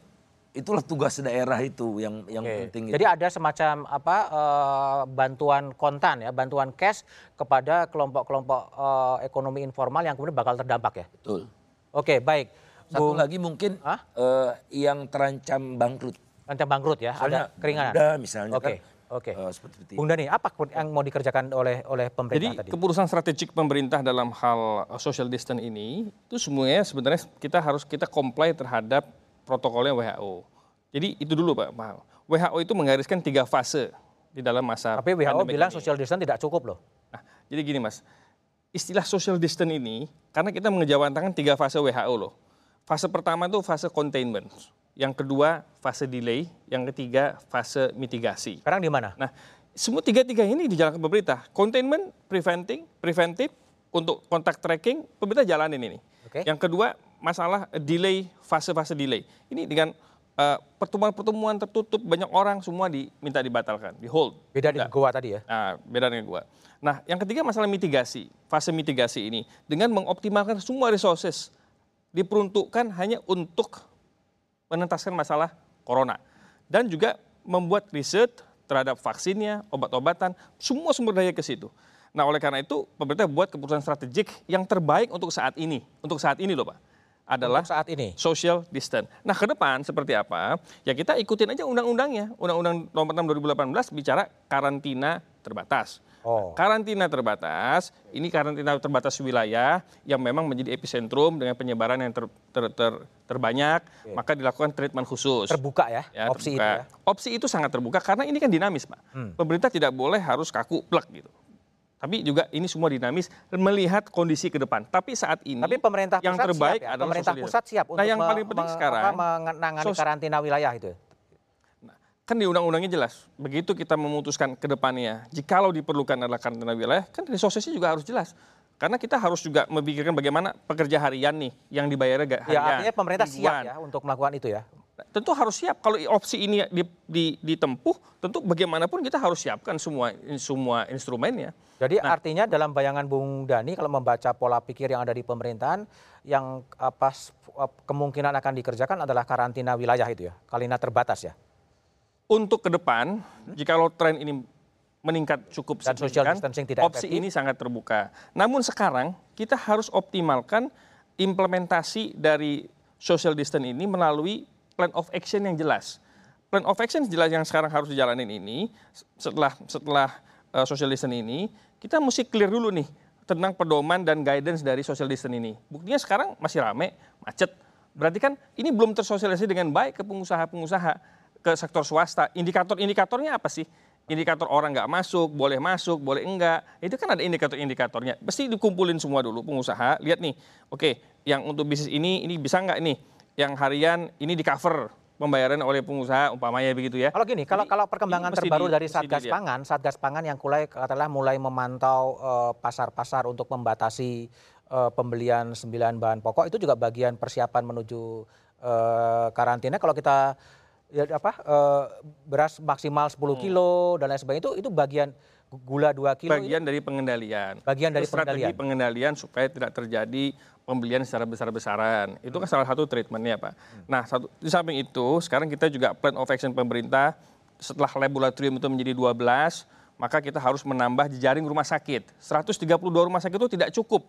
itulah tugas daerah itu yang yang Oke. penting Jadi ada semacam apa eh, bantuan kontan ya, bantuan cash kepada kelompok-kelompok eh, ekonomi informal yang kemudian bakal terdampak ya. betul Oke, baik. satu Bung- lagi mungkin Hah? eh, yang terancam bangkrut Rancang bangkrut ya, Misalnya ada keringanan. Garuda misalnya Oke, kan, oke. eh, seperti itu. Bung Dani, apa yang mau dikerjakan oleh oleh Jadi pemerintah tadi? keputusan strategik pemerintah dalam hal uh, social distance ini itu semuanya sebenarnya kita harus kita comply terhadap protokolnya WHO. Jadi itu dulu Pak. Pak. WHO itu menggariskan tiga fase di dalam masa Tapi WHO bilang ini. social distance tidak cukup loh. Nah, jadi gini Mas, istilah social distance ini karena kita mengejawantakan tiga fase WHO loh. Fase pertama itu fase containment, yang kedua fase delay, yang ketiga fase mitigasi. Sekarang di mana? Nah, semua tiga-tiga ini dijalankan pemerintah. Containment, preventing, preventive, untuk kontak tracking, pemerintah jalanin ini. Oke. Yang kedua, masalah delay, fase-fase delay. Ini dengan eh, pertemuan-pertemuan tertutup, banyak orang semua diminta dibatalkan, di hold. Beda di Enggak. Goa tadi ya. Nah, beda dengan gua. Nah, yang ketiga masalah mitigasi. Fase mitigasi ini dengan mengoptimalkan semua resources diperuntukkan hanya untuk menentaskan masalah corona dan juga membuat riset terhadap vaksinnya, obat-obatan, semua sumber daya ke situ. Nah, oleh karena itu pemerintah buat keputusan strategik yang terbaik untuk saat ini. Untuk saat ini loh, Pak. Adalah Untuk saat ini. social distance. Nah, ke depan seperti apa? Ya kita ikutin aja undang-undangnya. Undang-undang nomor 6 2018 bicara karantina terbatas. Oh. Karantina terbatas, ini karantina terbatas wilayah yang memang menjadi epicentrum dengan penyebaran yang ter- ter- ter- terbanyak, maka dilakukan treatment khusus. Terbuka ya, Ya, opsi terbuka. itu ya. Opsi itu sangat terbuka karena ini kan dinamis, Pak. Pemerintah tidak boleh harus kaku plek gitu. Tapi juga ini semua dinamis melihat kondisi ke depan. Tapi saat ini Tapi pemerintah yang terbaik siap ya? adalah pemerintah pusat siap distance. untuk Nah, yang paling penting sekarang menangani sos- karantina wilayah itu. Kan di undang-undangnya jelas. Begitu kita memutuskan ke depannya, jikalau diperlukan adalah karantina wilayah, kan resources-nya juga harus jelas. Karena kita harus juga memikirkan bagaimana pekerja harian nih yang dibayarnya gak harian. Ya artinya pemerintah siap ya untuk melakukan itu ya. Tentu harus siap. Kalau opsi ini di- di- ditempuh, tentu bagaimanapun kita harus siapkan semua semua instrumennya. Jadi Nah. artinya dalam bayangan Bung Dani kalau membaca pola pikir yang ada di pemerintahan yang apa kemungkinan akan dikerjakan adalah karantina wilayah itu ya, karantina terbatas ya. Untuk ke depan, jikalau tren ini meningkat cukup Dan signifikan, distancing tidak opsi efektif. ini sangat terbuka. Namun sekarang kita harus optimalkan implementasi dari social distance ini melalui plan of action yang jelas. Plan of action jelas yang sekarang harus dijalanin ini setelah setelah uh, social distance ini kita mesti clear dulu nih tentang pedoman dan guidance dari social distance ini. Buktinya sekarang masih rame, macet. Berarti kan ini belum tersosialisasi dengan baik ke pengusaha-pengusaha, ke sektor swasta. Indikator-indikatornya apa sih? Indikator orang nggak masuk, boleh masuk, boleh enggak. Itu kan ada indikator-indikatornya. Pasti dikumpulin semua dulu pengusaha. Lihat nih, oke, yang untuk bisnis ini, ini bisa nggak nih? Yang harian ini di cover pembayaran oleh pengusaha, umpamanya begitu ya. Kalau gini, kalau Jadi, kalau perkembangan terbaru di- dari Satgas dilihat. Pangan, Satgas Pangan yang mulai katakanlah mulai memantau eh, pasar-pasar untuk membatasi eh, pembelian sembilan bahan pokok itu juga bagian persiapan menuju eh, karantina. Kalau kita ya apa eh, beras maksimal 10 Hmm. kilo dan lain sebagainya itu itu bagian gula 2 kilo bagian dari pengendalian. Bagian dari Itu strategi pengendalian. pengendalian supaya tidak terjadi pembelian secara besar-besaran. Itu kan salah satu treatmentnya Pak. Nah, satu, di samping itu sekarang kita juga plan of action pemerintah setelah laboratorium itu menjadi 12, maka kita harus menambah jejaring rumah sakit. 132 rumah sakit itu tidak cukup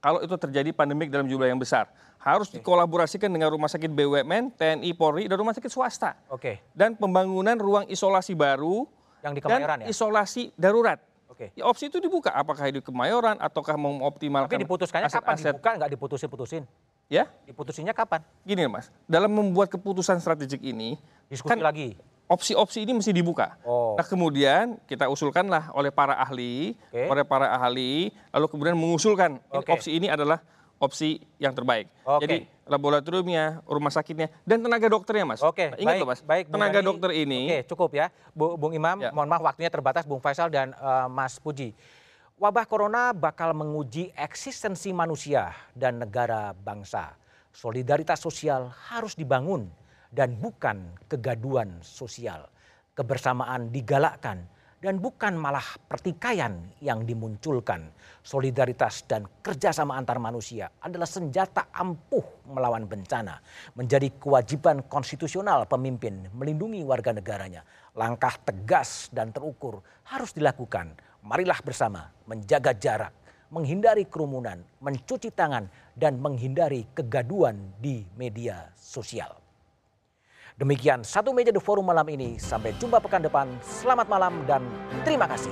kalau itu terjadi pandemik dalam jumlah yang besar. Harus dikolaborasikan dengan rumah sakit BUMN, TNI, Polri, dan rumah sakit swasta. Oke. Dan pembangunan ruang isolasi baru Yang di dan Kemayoran ya? isolasi darurat. Oke. Ya, opsi itu dibuka. Apakah di Kemayoran ataukah mau mengoptimalkan Tapi diputuskannya kapan aset-aset? dibuka nggak diputusin-putusin? Ya, Diputusinnya kapan? gini Mas. Dalam membuat keputusan strategik ini, Diskusi kan lagi. Opsi-opsi ini mesti dibuka. Oh. Nah kemudian kita usulkanlah oleh para ahli, Oke. oleh para ahli, lalu kemudian mengusulkan ini Oke. opsi ini adalah opsi yang terbaik. Oke. Jadi laboratoriumnya, rumah sakitnya, dan tenaga dokternya mas. Oke, Nah, ingat baik, loh mas, baik, tenaga dokter ini Oke, cukup ya, Bu, Bung Imam. Ya. Mohon maaf waktunya terbatas, Bung Faisal dan eh, Mas Puji. Wabah corona bakal menguji eksistensi manusia dan negara bangsa. Solidaritas sosial harus dibangun dan bukan kegaduan sosial. Kebersamaan digalakkan dan bukan malah pertikaian yang dimunculkan. Solidaritas dan kerjasama antar manusia adalah senjata ampuh melawan bencana. Menjadi kewajiban konstitusional pemimpin melindungi warga negaranya. Langkah tegas dan terukur harus dilakukan. Marilah bersama menjaga jarak, menghindari kerumunan, mencuci tangan, dan menghindari kegaduan di media sosial. Demikian satu meja The Forum malam ini. Sampai jumpa pekan depan. Selamat malam dan terima kasih.